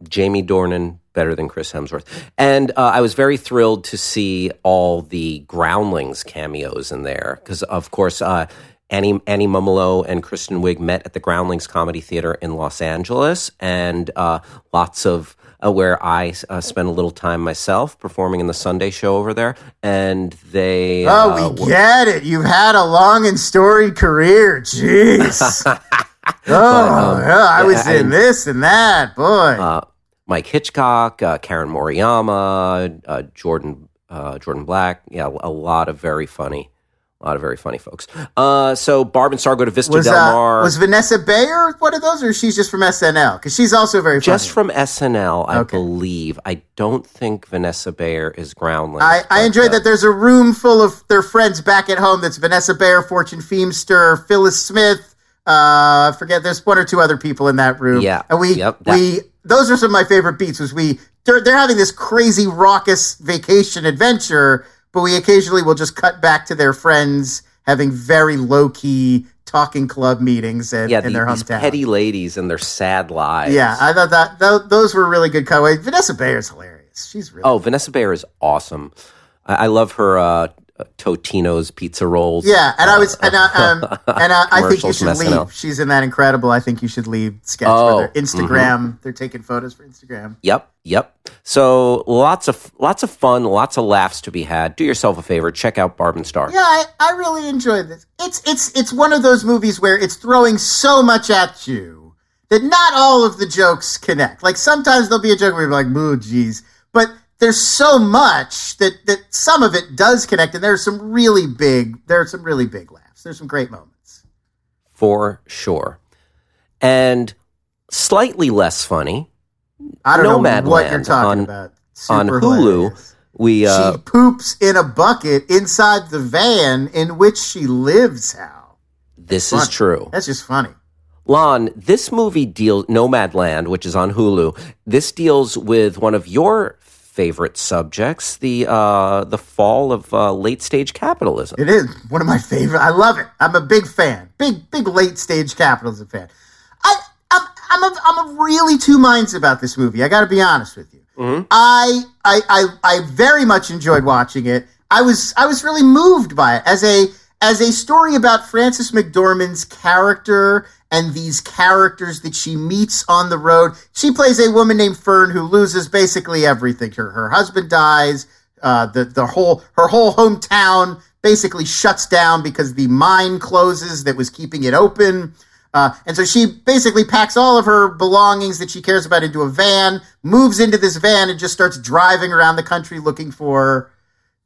[SPEAKER 2] Jamie Dornan better than Chris Hemsworth. And uh, I was very thrilled to see all the Groundlings cameos in there because, of course, uh, Annie Annie Mumolo and Kristen Wiig met at the Groundlings Comedy Theater in Los Angeles, and uh, lots of. Uh, where I uh, spent a little time myself performing in the Sunday show over there, and they.
[SPEAKER 3] Oh,
[SPEAKER 2] uh,
[SPEAKER 3] we
[SPEAKER 2] were-
[SPEAKER 3] get it. You've had a long and storied career. Jeez. oh,
[SPEAKER 2] um,
[SPEAKER 3] yeah, I was
[SPEAKER 2] I-
[SPEAKER 3] in this and that. Boy.
[SPEAKER 2] Mike Hitchcock, uh, Karen Maruyama, uh, Jordan uh, Jordan Black. Yeah, a lot of very funny, a lot of very funny folks. Uh, so Barb and Star go to Vista
[SPEAKER 3] was,
[SPEAKER 2] Del
[SPEAKER 3] uh,
[SPEAKER 2] Mar.
[SPEAKER 3] was Vanessa Bayer one of those, or she's just from SNL? Because she's also very funny.
[SPEAKER 2] just from SNL, I
[SPEAKER 3] Okay.
[SPEAKER 2] believe. I don't think Vanessa Bayer is groundless.
[SPEAKER 3] I, I enjoyed that there's a room full of their friends back at home. That's Vanessa Bayer, Fortune Feemster, Phyllis Smith. Uh, forget. There's one or two other people in that room.
[SPEAKER 2] Yeah.
[SPEAKER 3] and we
[SPEAKER 2] Yep, that-
[SPEAKER 3] we those are some of my favorite beats. Was we they're they're having this crazy raucous vacation adventure, but we occasionally will just cut back to their friends having very low key talking club meetings and
[SPEAKER 2] Yeah,
[SPEAKER 3] in
[SPEAKER 2] the-
[SPEAKER 3] their hometown.
[SPEAKER 2] petty ladies and their sad lives.
[SPEAKER 3] yeah, I thought that th- those were really good cutaways. Vanessa Bayer is hilarious. She's really
[SPEAKER 2] Oh, Vanessa Bayer is awesome. I, I love her uh, Uh, Totino's pizza rolls.
[SPEAKER 3] Yeah, and I was, uh, and I, um, and I, I think you should
[SPEAKER 2] SNL.
[SPEAKER 3] leave. She's in that incredible. I think you should leave sketch
[SPEAKER 2] Oh,
[SPEAKER 3] for their mm-hmm. Instagram. They're taking photos for Instagram.
[SPEAKER 2] Yep, yep. So lots of lots of fun, lots of laughs to be had. Do yourself a favor, check out Barb and Star.
[SPEAKER 3] Yeah, I, I really enjoyed this. It's it's it's one of those movies where it's throwing so much at you that not all of the jokes connect. Like sometimes there'll be a joke where you're like, "Boo, geez," but there's so much that that some of it does connect, and there's some really big. There are some really big laughs. There's some great moments.
[SPEAKER 2] for sure. And slightly less funny
[SPEAKER 3] I don't know what
[SPEAKER 2] Nomadland
[SPEAKER 3] you're talking
[SPEAKER 2] on-
[SPEAKER 3] about.
[SPEAKER 2] on Hulu.
[SPEAKER 3] hilarious.
[SPEAKER 2] We uh,
[SPEAKER 3] she poops in a bucket inside the van in which she lives. Hal,
[SPEAKER 2] this is true.
[SPEAKER 3] that's just funny.
[SPEAKER 2] Lon, this movie deals Nomadland, which is on Hulu. This deals with one of your favorite subjects, the uh, the fall of uh, late stage capitalism.
[SPEAKER 3] It is one of my favorite. I love it. I'm a big fan. Big, big late stage capitalism fan. I, I'm, I'm, a, I'm a really two minds about this movie. I got to be honest with you. I, I, I, I very much enjoyed watching it. I was, I was really moved by it as a, as a story about Frances McDormand's character and these characters that she meets on the road. She plays a woman named Fern who loses basically everything. Her, her husband dies. Uh, the, the whole, her whole hometown basically shuts down because the mine closes that was keeping it open. Uh, and so she basically packs all of her belongings that she cares about into a van, moves into this van and just starts driving around the country looking for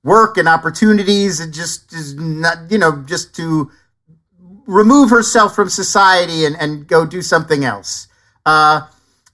[SPEAKER 3] work and opportunities and just is not, you know, just to remove herself from society and, and go do something else. Uh,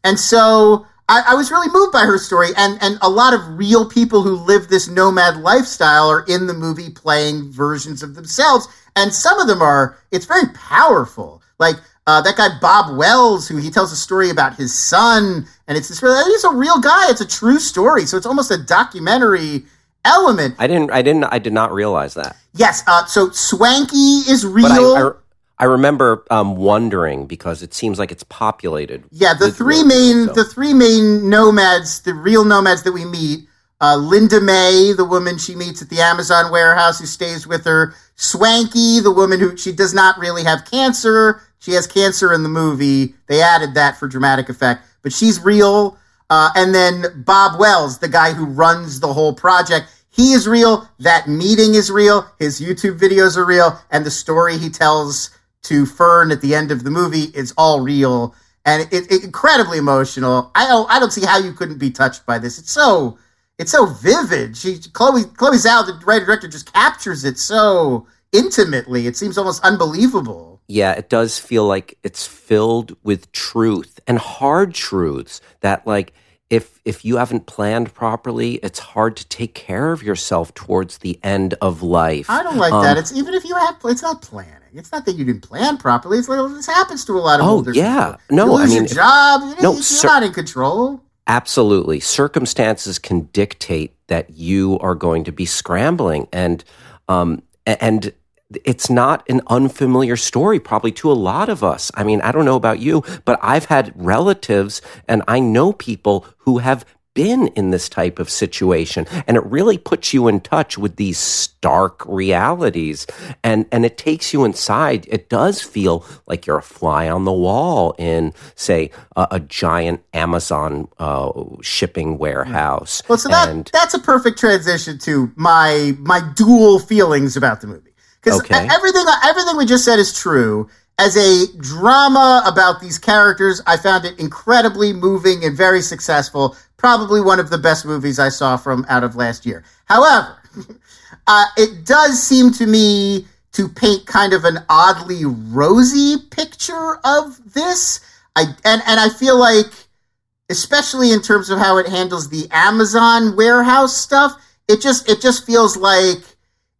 [SPEAKER 3] and so I, I, was really moved by her story. And, and a lot of real people who live this nomad lifestyle are in the movie playing versions of themselves. And some of them are, it's very powerful. Like, uh, that guy Bob Wells, who he tells a story about his son, and it's this really, he's a real guy. It's a true story, so it's almost a documentary element.
[SPEAKER 2] I didn't, I didn't, I did not realize that.
[SPEAKER 3] Yes, uh, so Swankie is real.
[SPEAKER 2] I, remember um, wondering because it seems like it's populated.
[SPEAKER 3] Yeah, the three main, so. the three main nomads, the real nomads that we meet. Uh, Linda May, the woman she meets at the Amazon warehouse who stays with her. Swankie, the woman who she does not really have cancer she has cancer in the movie. They added that for dramatic effect, but she's real. Uh, and then Bob Wells, the guy who runs the whole project, he is real. That meeting is real. His YouTube videos are real. And the story he tells to Fern at the end of the movie is all real. And it's it, incredibly emotional. I don't, I don't see how you couldn't be touched by this. It's so, it's so vivid. She, Chloe, Chloe Zhao, the writer director, just captures it so intimately. It seems almost unbelievable
[SPEAKER 2] yeah, it does feel like it's filled with truth and hard truths that like if if you haven't planned properly, it's hard to take care of yourself towards the end of life.
[SPEAKER 3] I don't like um, that. It's even if you have it's not planning. It's not that you didn't plan properly. It's like this happens to a lot of people.
[SPEAKER 2] oh yeah people. no
[SPEAKER 3] you lose
[SPEAKER 2] I mean
[SPEAKER 3] your job. You no, you're sir, not in control.
[SPEAKER 2] Absolutely, circumstances can dictate that you are going to be scrambling and um and it's not an unfamiliar story probably to a lot of us. I mean, I don't know about you, but I've had relatives and I know people who have been in this type of situation. And it really puts you in touch with these stark realities. And and it takes you inside. It does feel like you're a fly on the wall in say a, a giant amazon uh, shipping warehouse.
[SPEAKER 3] Well so that and, that's a perfect transition to my my dual feelings about the movie because okay. everything everything we just said is true. As a drama about these characters, I found it incredibly moving and very successful. Probably one of the best movies I saw from out of last year. However, uh, it does seem to me to paint kind of an oddly rosy picture of this. I and and I feel like, especially in terms of how it handles the Amazon warehouse stuff, it just it just feels like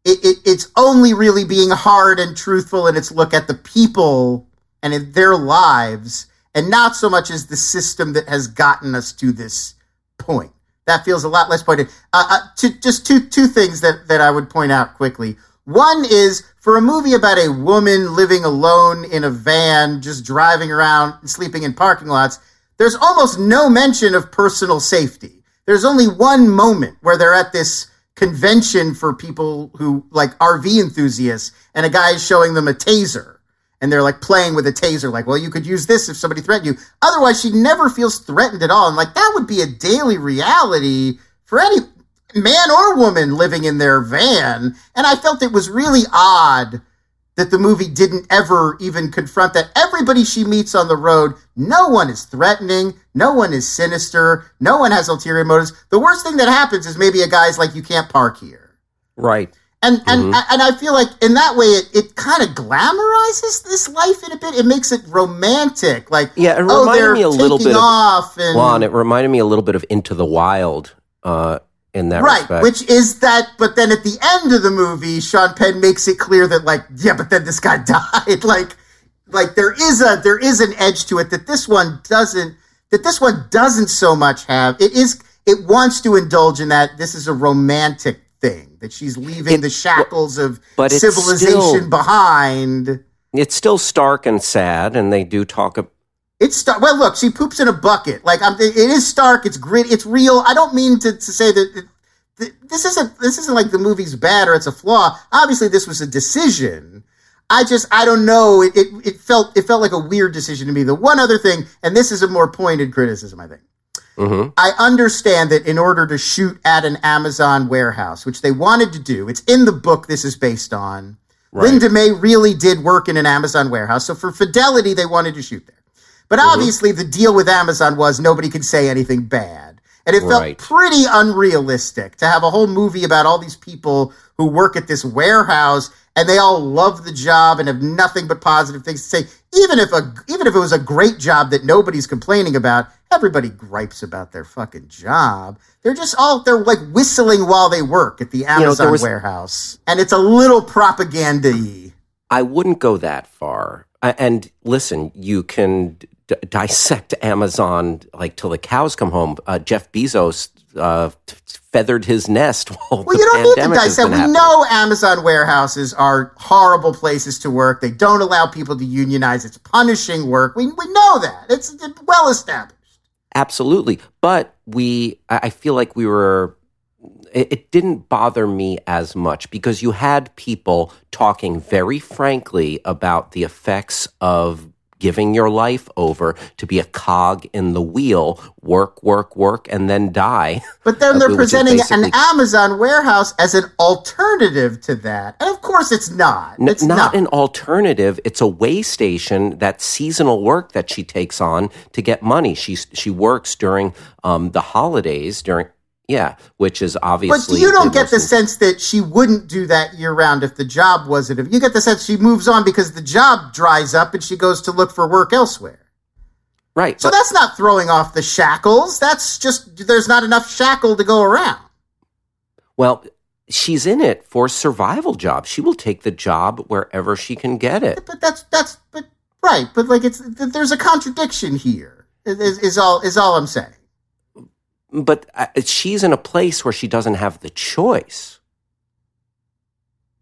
[SPEAKER 3] it, it, it's only really being hard and truthful in its look at the people and in their lives, and not so much as the system that has gotten us to this point. That feels a lot less pointed. Uh, uh, to, just two two things that, that I would point out quickly. One is for a movie about a woman living alone in a van, just driving around and sleeping in parking lots. There's almost no mention of personal safety. There's only one moment where they're at this convention for people who like RV enthusiasts, and a guy is showing them a taser, and they're like playing with a taser, like, well, you could use this if somebody threatened you. Otherwise, she never feels threatened at all, and like that would be a daily reality for any man or woman living in their van. And I felt it was really odd that the movie didn't ever even confront that. Everybody she meets on the road, no one is threatening, no one is sinister, no one has ulterior motives. The worst thing that happens is maybe a guy's like, you can't park here.
[SPEAKER 2] Right.
[SPEAKER 3] And and mm-hmm. and I feel like in that way it, it kind of glamorizes this life in a bit. It makes it romantic. Like
[SPEAKER 2] yeah, it
[SPEAKER 3] oh,
[SPEAKER 2] reminded
[SPEAKER 3] oh,
[SPEAKER 2] me a little bit
[SPEAKER 3] off of and,
[SPEAKER 2] Juan. It reminded me a little bit of Into the Wild. Uh, in that right, respect.
[SPEAKER 3] which is that. But then at the end of the movie, Sean Penn makes it clear that like, yeah, but then this guy died. like, like there is a there is an edge to it that this one doesn't. That this one doesn't so much have. It is. It wants to indulge in that. This is a romantic thing that she's leaving it, the shackles of but civilization still, behind.
[SPEAKER 2] It's still stark and sad, and they do talk
[SPEAKER 3] it's stark. Well, look, she poops in a bucket. Like I'm, it is stark. It's grit. It's real. I don't mean to, to say that, that this isn't this isn't like the movie's bad or it's a flaw. Obviously, this was a decision. I just I don't know. It, it it felt it felt like a weird decision to me. The one other thing, and this is a more pointed criticism, I think. Mm-hmm. I understand that in order to shoot at an Amazon warehouse, which they wanted to do, it's in the book this is based on. Right. Linda May really did work in an Amazon warehouse, so for fidelity, they wanted to shoot there. But mm-hmm. obviously, the deal with Amazon was nobody could say anything bad. And it felt
[SPEAKER 2] Right.
[SPEAKER 3] pretty unrealistic to have a whole movie about all these people who work at this warehouse and they all love the job and have nothing but positive things to say. Even if a even if it was a great job that nobody's complaining about, everybody gripes about their fucking job. They're just all they're like whistling while they work at the
[SPEAKER 2] know,
[SPEAKER 3] Amazon
[SPEAKER 2] there was-
[SPEAKER 3] warehouse. And it's a little propaganda-y.
[SPEAKER 2] I wouldn't go that far. And listen, you can d- dissect Amazon like till the cows come home. Uh, Jeff Bezos uh, t- feathered his nest while
[SPEAKER 3] Well, you don't need to dissect. We know Amazon warehouses are horrible places to work. They don't allow people to unionize. It's punishing work. We, we know that. It's well established.
[SPEAKER 2] Absolutely. But we, I I feel like we were, it, it didn't bother me as much because you had people talking very frankly about the effects of giving your life over to be a cog in the wheel, work, work, work, and then die.
[SPEAKER 3] But then
[SPEAKER 2] Uh,
[SPEAKER 3] they're presenting an Amazon warehouse as an alternative to that. And of course it's not.
[SPEAKER 2] N-
[SPEAKER 3] It's
[SPEAKER 2] not,
[SPEAKER 3] not.
[SPEAKER 2] an alternative. It's a way station that seasonal work that she takes on to get money. She she works during um, the holidays during yeah, which is obviously.
[SPEAKER 3] but you don't get the sense that she wouldn't do that year round if the job wasn't. If you get the sense she moves on because the job dries up and she goes to look for work elsewhere.
[SPEAKER 2] right.
[SPEAKER 3] So
[SPEAKER 2] but-
[SPEAKER 3] that's not throwing off the shackles. That's just there's not enough shackle to go around.
[SPEAKER 2] well, she's in it for survival job. She will take the job wherever she can get it.
[SPEAKER 3] But that's that's but right. But like it's there's a contradiction here. Is, is all is all I'm saying.
[SPEAKER 2] But uh, she's in a place where she doesn't have the choice.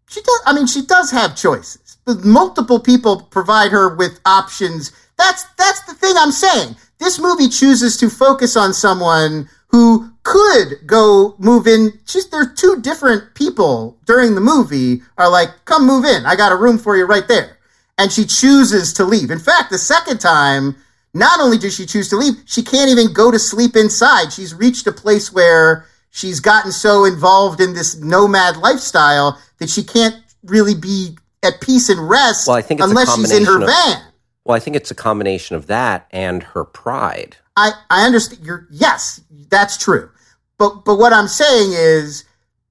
[SPEAKER 3] She does. I mean, she does have choices. Multiple people provide her with options. That's that's the thing I'm saying. This movie chooses to focus on someone who could go move in. She's there. are Two different people during the movie are like, "Come move in. I got a room for you right there." And she chooses to leave. In fact, the second time, not only does she choose to leave, she can't even go to sleep inside. She's reached a place where she's gotten so involved in this nomad lifestyle that she can't really be at peace and rest
[SPEAKER 2] Well, I think
[SPEAKER 3] unless she's in her
[SPEAKER 2] of-
[SPEAKER 3] van.
[SPEAKER 2] Well, I think it's a combination of that and her pride.
[SPEAKER 3] I, I understand you're yes, that's true. But but what I'm saying is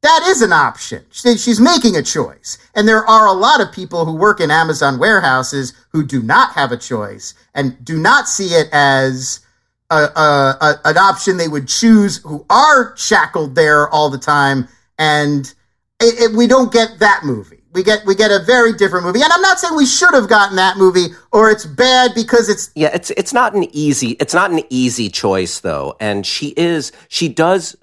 [SPEAKER 3] that is an option. She, she's making a choice. And there are a lot of people who work in Amazon warehouses who do not have a choice and do not see it as a, a, a, an option they would choose who are shackled there all the time. And it, it, we don't get that movie. We get we get a very different movie. And I'm not saying we should have gotten that movie or it's bad because it's
[SPEAKER 2] Yeah, it's it's not an easy it's not an easy choice though, and she is she does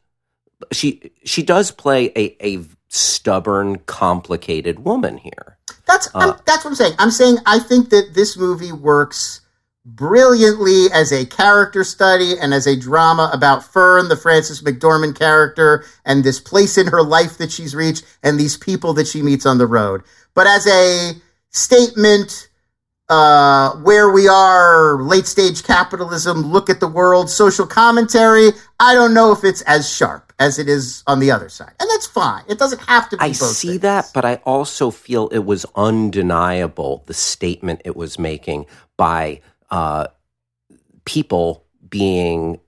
[SPEAKER 2] she she does play a a stubborn, complicated woman here.
[SPEAKER 3] That's
[SPEAKER 2] Uh,
[SPEAKER 3] I'm, that's what I'm saying. I'm saying I think that this movie works brilliantly as a character study and as a drama about Fern, the Frances McDormand character, and this place in her life that she's reached, and these people that she meets on the road. But as a statement, uh, where we are, late stage capitalism, look at the world, social commentary. I don't know if it's as sharp as it is on the other side, and that's fine. It doesn't have to be.
[SPEAKER 2] I see
[SPEAKER 3] things.
[SPEAKER 2] that, but I also feel it was undeniable the statement it was making by uh, people being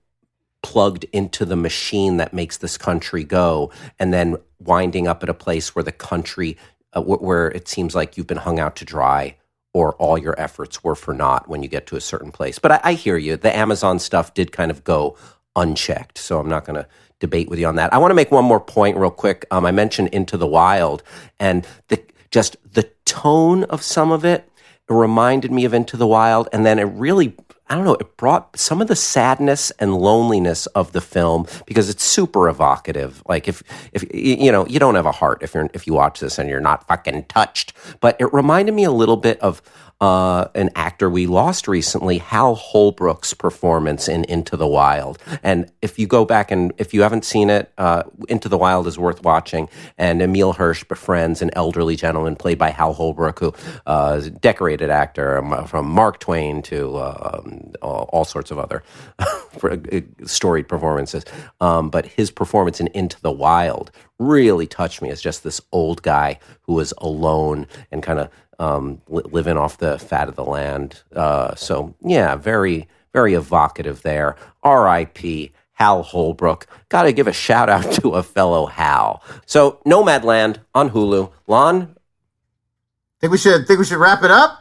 [SPEAKER 2] plugged into the machine that makes this country go, and then winding up at a place where the country, uh, where it seems like you've been hung out to dry. Or all your efforts were for naught when you get to a certain place. But I, I hear you. The Amazon stuff did kind of go unchecked. So I'm not going to debate with you on that. I want to make one more point real quick. Um, I mentioned Into the Wild and the just the tone of some of it, it reminded me of Into the Wild, and then it really. I don't know. It brought some of the sadness and loneliness of the film because it's super evocative. Like if if you know you don't have a heart if you're if you watch this and you're not fucking touched. But it reminded me a little bit of uh, an actor we lost recently, Hal Holbrook's performance in Into the Wild. And if you go back and if you haven't seen it, uh, Into the Wild is worth watching. And Emile Hirsch befriends an elderly gentleman played by Hal Holbrook, who uh, is a decorated actor from Mark Twain to uh, um, all, all sorts of other uh, storied performances. Um, but his performance in Into the Wild really touched me as just this old guy who was alone and kind of um, li- living off the fat of the land. Uh, so yeah, very very evocative there. R.I.P. Hal Holbrook. Got to give a shout out to a fellow Hal. So Nomadland on Hulu. Lon,
[SPEAKER 3] Think we should think we should wrap it up.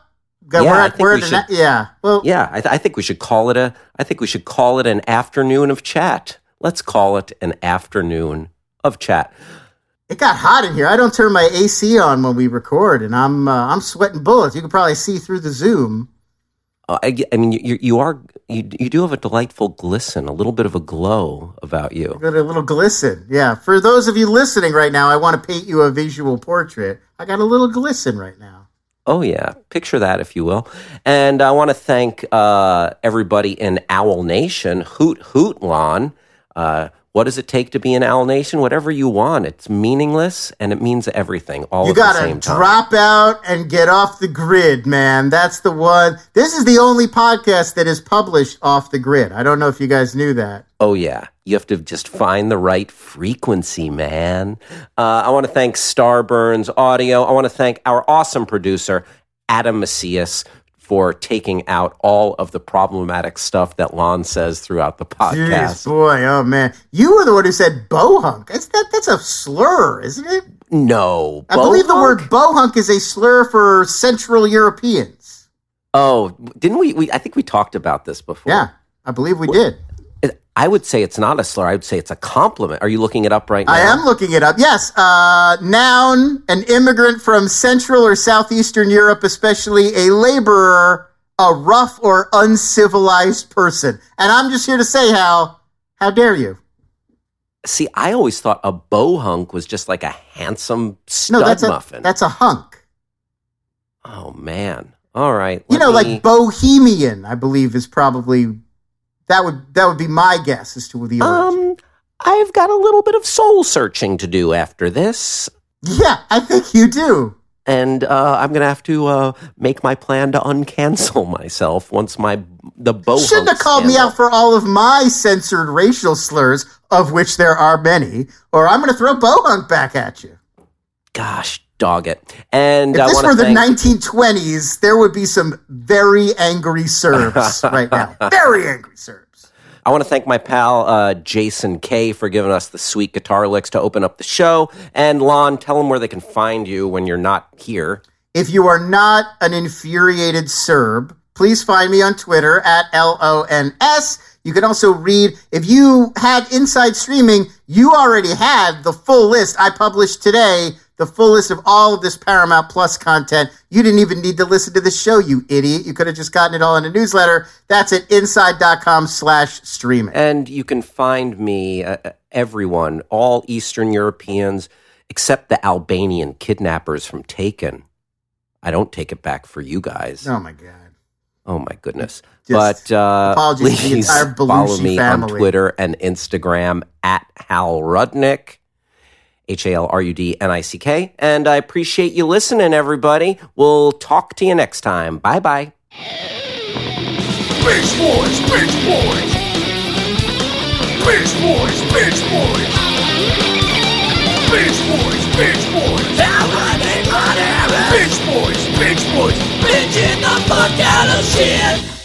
[SPEAKER 3] Got-
[SPEAKER 2] Yeah,
[SPEAKER 3] we're
[SPEAKER 2] I think
[SPEAKER 3] we're
[SPEAKER 2] we should.
[SPEAKER 3] na- yeah. Well,
[SPEAKER 2] Yeah, I, th- I think we should call it a. I think we should call it an afternoon of chat. Let's call it an afternoon of chat.
[SPEAKER 3] It got hot in here. I don't turn my AC on when we record, and I'm uh, I'm sweating bullets. You can probably see through the Zoom.
[SPEAKER 2] Uh, I, I mean, you, you are you, you do have a delightful glisten, a little bit of a glow about you.
[SPEAKER 3] Got a little glisten. Yeah. For those of you listening right now, I want to paint you a visual portrait. I got a little glisten right now.
[SPEAKER 2] Oh yeah, picture that if you will. And I want to thank uh, everybody in Owl Nation. Hoot hoot, Lon. What does it take to be an Owl Nation? Whatever you want. It's meaningless and it means everything all
[SPEAKER 3] You
[SPEAKER 2] at the
[SPEAKER 3] gotta
[SPEAKER 2] same time.
[SPEAKER 3] drop out and get off the grid, man. That's the one. This is the only podcast that is published off the grid. I don't know if you guys knew that.
[SPEAKER 2] Oh, yeah. You have to just find the right frequency, man. Uh, I want to thank Starburns Audio. I want to thank our awesome producer, Adam Macias, for taking out all of the problematic stuff that Lon says throughout the
[SPEAKER 3] Jeez,
[SPEAKER 2] podcast.
[SPEAKER 3] boy, oh man, you were the one who said bohunk. That's that. That's a slur, isn't it?
[SPEAKER 2] No.
[SPEAKER 3] I believe the word bohunk is a slur for Central Europeans.
[SPEAKER 2] Oh, didn't we, we? I think we talked about this before.
[SPEAKER 3] Yeah, I believe we did.
[SPEAKER 2] I would say it's not a slur. I would say it's a compliment. Are you looking it up right now?
[SPEAKER 3] I am looking it up. Yes, uh, noun, an immigrant from Central or Southeastern Europe, especially a laborer, a rough or uncivilized person. And I'm just here to say, Hal, how dare you?
[SPEAKER 2] See, I always thought a bohunk was just like a handsome stud
[SPEAKER 3] No, that's a
[SPEAKER 2] muffin.
[SPEAKER 3] that's a hunk.
[SPEAKER 2] oh man. All right.
[SPEAKER 3] You know,
[SPEAKER 2] me-
[SPEAKER 3] like bohemian, I believe is probably that would that would be my guess as to the origin.
[SPEAKER 2] Um, I've got a little bit of soul searching to do after this,
[SPEAKER 3] yeah, I think you do.
[SPEAKER 2] and uh, I'm gonna have to uh, make my plan to uncancel myself once my the bohunk.
[SPEAKER 3] Shouldn't have called me out for all of my censored racial slurs, of which there are many, or I'm going to throw bohunk back at you.
[SPEAKER 2] Gosh, dog it! And
[SPEAKER 3] If this were the
[SPEAKER 2] thank.
[SPEAKER 3] 1920s, there would be some very angry Serbs right now. Very angry Serbs.
[SPEAKER 2] I want to thank my pal uh, Jason K for giving us the sweet guitar licks to open up the show. And Lon, tell them where they can find you when you're not here.
[SPEAKER 3] If you are not an infuriated Serb, please find me on Twitter at L O N S. You can also read, if you had inside streaming, you already had the full list I published today, the full list of all of this Paramount Plus content. You didn't even need to listen to the show, you idiot. You could have just gotten it all in a newsletter. That's at inside.com slash streaming.
[SPEAKER 2] And you can find me, uh, everyone, all Eastern Europeans, except the Albanian kidnappers from Taken. I don't take it back for you guys.
[SPEAKER 3] Oh my God.
[SPEAKER 2] Oh my goodness.
[SPEAKER 3] Just
[SPEAKER 2] but uh,
[SPEAKER 3] apologies to the
[SPEAKER 2] please follow me on. Twitter and Instagram at Hal Rudnick, H A L R U D N I C K. And I appreciate you listening, everybody. We'll talk to you next time. Bye bye.
[SPEAKER 1] Bitch boys, bitch boys. Bitch boys, bitch boys. Bitch boys, bitch boys. Bitch boys. Bitching the fuck out of shit.